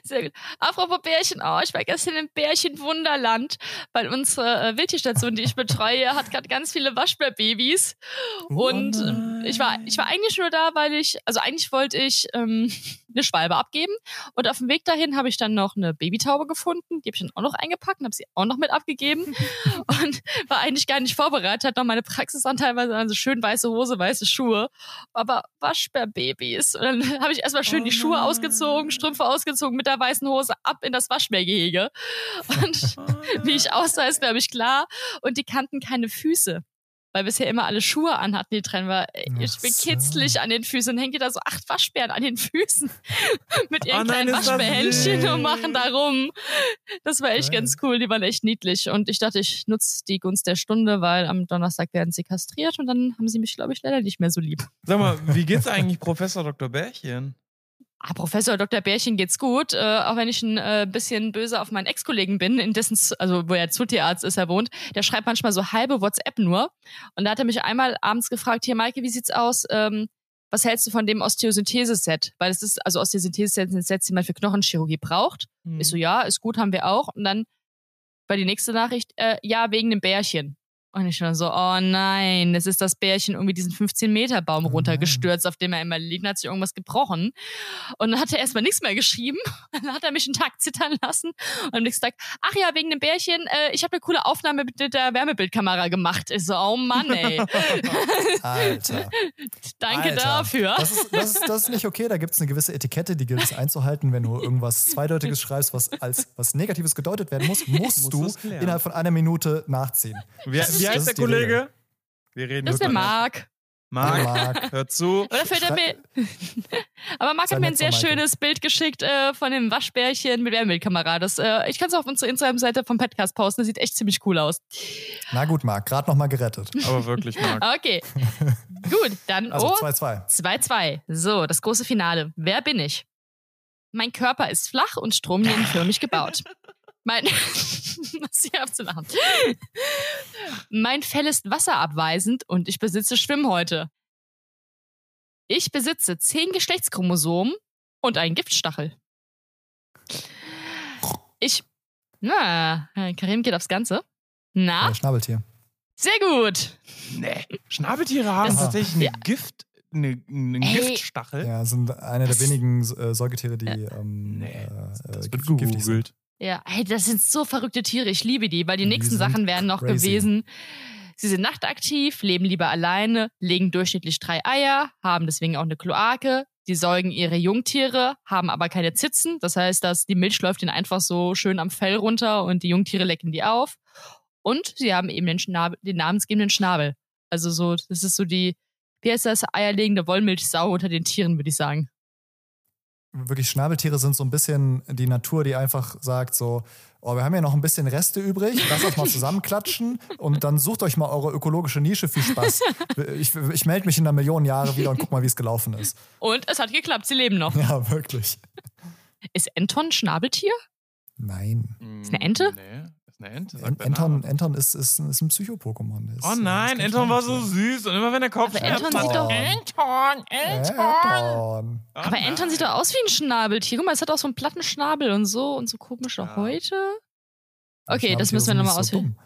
Sehr gut. Apropos Bärchen, oh, ich war gestern im Bärchenwunderland, weil unsere äh, Wildtierstation, die ich betreue, hat gerade ganz viele Waschbärbabys. Und Oh ähm, ich war, ich war eigentlich nur da, weil ich, also eigentlich wollte ich ähm, eine Schwalbe abgeben. Und auf dem Weg dahin habe ich dann noch eine Babytaube gefunden. Die habe ich dann auch noch eingepackt und habe sie auch noch mit abgegeben. und war eigentlich gar nicht vorbereitet, hat noch meine Praxis an teilweise an so schön weiße Hose, weiße Schuhe. Aber Waschbärbabys. Und dann habe ich erstmal schön Oh die Schuhe ausgezogen, Strümpfe ausgezogen, mit der weißen Hose ab in das Waschbärgehege. Und wie ich aussah, ist, glaube ich, klar. Und die kannten keine Füße. Weil bisher immer alle Schuhe anhatten, die drin war. Ich bin so. kitzlig an den Füßen und hängt da so acht Waschbären an den Füßen. Mit ihren Oh nein, kleinen Waschbärhändchen und machen da rum. Das war echt Geil. ganz cool. Die waren echt niedlich. Und ich dachte, ich nutze die Gunst der Stunde, weil am Donnerstag werden sie kastriert und dann haben sie mich, glaube ich, leider nicht mehr so lieb. Sag mal, wie geht's eigentlich Professor Dr. Bärchen? Ah, Professor Dr. Bärchen geht's gut, äh, auch wenn ich ein äh, bisschen böse auf meinen Ex-Kollegen bin, in dessen, also wo er Zutierarzt ist, er wohnt, der schreibt manchmal so halbe WhatsApp nur. Und da hat er mich einmal abends gefragt, hier Maike, wie sieht's aus? Ähm, was hältst du von dem Osteosynthese-Set? Weil es ist, also Osteosynthese-Set sind Sets, die man für Knochenchirurgie braucht. Hm. Ich so, ja, ist gut, haben wir auch. Und dann war die nächste Nachricht, äh, ja, wegen dem Bärchen. Und ich war so, oh nein, es ist das Bärchen irgendwie diesen 15-Meter-Baum Oh runtergestürzt, auf dem er immer liegt, und hat sich irgendwas gebrochen. Und dann hat er erstmal nichts mehr geschrieben. Dann hat er mich einen Tag zittern lassen und am nächsten Tag, ach ja, wegen dem Bärchen, äh, ich habe eine coole Aufnahme mit der Wärmebildkamera gemacht. Ich so, oh Mann, ey. Alter. Danke Alter. dafür. Das ist, das, ist, das ist nicht okay. Da gibt es eine gewisse Etikette, die gilt es einzuhalten. Wenn du irgendwas Zweideutiges schreibst, was als was Negatives gedeutet werden muss, musst Musst du innerhalb von einer Minute nachziehen. Das ist- wie heißt der Kollege? Regel. Wir reden Das ist der Marc. Marc, Marc. hör zu. Oder der Schrei- Bild. Aber Marc hat mir ein sehr schönes Bild geschickt äh, von dem Waschbärchen mit Wärmebildkamera. Das, äh, ich kann es auf unserer Instagram-Seite vom Podcast posten. Das sieht echt ziemlich cool aus. Na gut, Marc, gerade noch mal gerettet. Aber wirklich, Marc. Okay. Gut, dann Also oh, 2-2. 2-2. So, das große Finale. Wer bin ich? Mein Körper ist flach und stromlinienförmig gebaut. Mein, was hier abzulachen. Mein Fell ist wasserabweisend und ich besitze Schwimmhäute. Ich besitze zehn Geschlechtschromosomen und einen Giftstachel. Ich, na, Karim geht aufs Ganze. Na, Äh, Schnabeltier. sehr gut. Nee. Schnabeltiere haben Das- tatsächlich eine ja. Gift, eine, einen Ey. Giftstachel. Ja, sind eine der Was? wenigen äh, Säugetiere, die ähm, Nee, äh, Das äh, wird giftig sind. gegoogelt. Ja, hey, das sind so verrückte Tiere. Ich liebe die, weil die Die nächsten Sachen wären noch crazy. gewesen. Sie sind nachtaktiv, leben lieber alleine, legen durchschnittlich drei Eier, haben deswegen auch eine Kloake. Die säugen ihre Jungtiere, haben aber keine Zitzen. Das heißt, dass die Milch läuft ihnen einfach so schön am Fell runter und die Jungtiere lecken die auf. Und sie haben eben den, Schnabel, den namensgebenden Schnabel. Also so, das ist so die, wie heißt das, eierlegende Wollmilchsau unter den Tieren, würde ich sagen. Wirklich Schnabeltiere sind so ein bisschen die Natur, die einfach sagt so, oh, wir haben ja noch ein bisschen Reste übrig, lass uns mal zusammenklatschen und dann sucht euch mal eure ökologische Nische. Viel Spaß. Ich, ich melde mich in einer Million Jahre wieder und guck mal, wie es gelaufen ist. Und es hat geklappt, sie leben noch. Ja, wirklich. Ist Enton ein Schnabeltier? Nein. Ist eine Ente? Nee, ist eine Ente. sagt En der Enton. Enton ist, ist, ist ein Psycho-Pokémon. Oh äh, nein, Anton war so süß und immer wenn der Kopf Aber Anton sieht doch- Anton. Enton. Aber Enton sieht doch aus wie ein Schnabeltier. Guck mal, es hat auch so einen platten Schnabel und so und so komische Ja. Häute. Okay, das müssen wir nochmal so auswählen.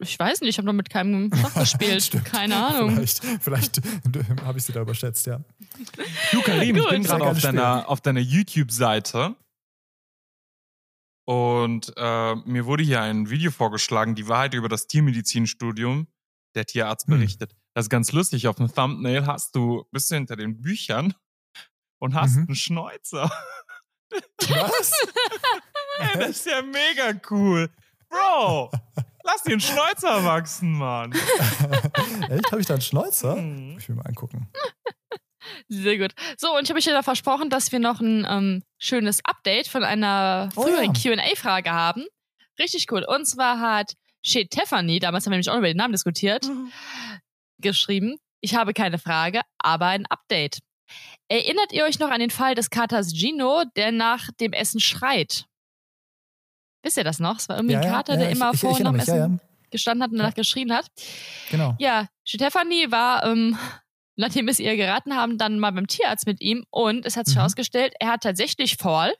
Ich weiß nicht, ich habe noch mit keinem Schach gespielt. Keine Ahnung. Vielleicht, vielleicht habe ich sie da überschätzt, ja. Du, Karim, ich bin gerade auf deiner, auf deiner YouTube-Seite und äh, mir wurde hier ein Video vorgeschlagen, die Wahrheit über das Tiermedizinstudium, der Tierarzt Hm. berichtet. Das ist ganz lustig. Auf dem Thumbnail hast du, bist du hinter den Büchern und hast Mhm. einen Schnäuzer. Was? Ey, das ist ja mega cool. Bro, lass den Schnäuzer wachsen, Mann. Echt? Habe ich da einen Schnäuzer? Mhm. Ich mir mal angucken. Sehr gut. So, und ich habe euch ja versprochen, dass wir noch ein ähm, schönes Update von einer Oh früheren ja. QA-Frage haben. Richtig cool. Und zwar hat Shea Tiffany, damals haben wir nämlich auch über den Namen diskutiert, geschrieben: Ich habe keine Frage, aber ein Update. Erinnert ihr euch noch an den Fall des Katers Gino, der nach dem Essen schreit? Wisst ihr das noch? Es war irgendwie ein Kater, der ich- immer ich, vor und nach dem Essen ja, ja, gestanden hat und danach geschrien hat. genau. Ja, Stefanie war, ähm, nachdem wir es ihr geraten haben, dann mal beim Tierarzt mit ihm und es hat sich Mhm. herausgestellt, er hat tatsächlich Fall,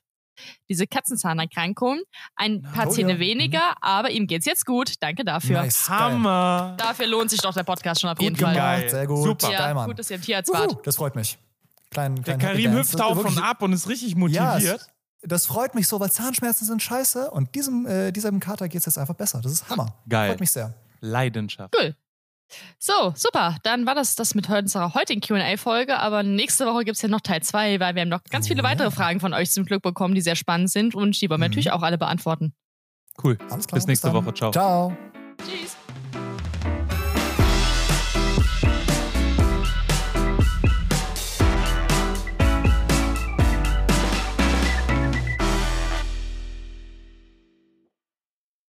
diese Katzenzahnerkrankung, ein paar Oh, Zähne ja. weniger, aber ihm geht's jetzt gut. Danke dafür. Nice. Hammer. Dafür lohnt sich doch der Podcast schon auf Gut jeden gemacht, Fall. Geil. sehr gut. Super. Ja, Geil, gut, dass ihr im Tierarzt wart. das freut mich. Klein, Der klein Happy Karim hüpft auf und ab und ist richtig Ja, motiviert. es- das freut mich so, weil Zahnschmerzen sind scheiße und diesem, äh, diesem Kater geht es jetzt einfach besser. Das ist Hammer. Geil. Freut mich sehr. Leidenschaft. Cool. So, super. Dann war das das mit unserer heutigen QA-Folge. Aber nächste Woche gibt's ja noch Teil 2, weil wir haben noch ganz Oh, viele weitere ja. Fragen von euch zum Glück bekommen, die sehr spannend sind und die wollen wir Mhm. natürlich auch alle beantworten. Cool. Alles klar. Bis nächste. Woche. Ciao. Ciao.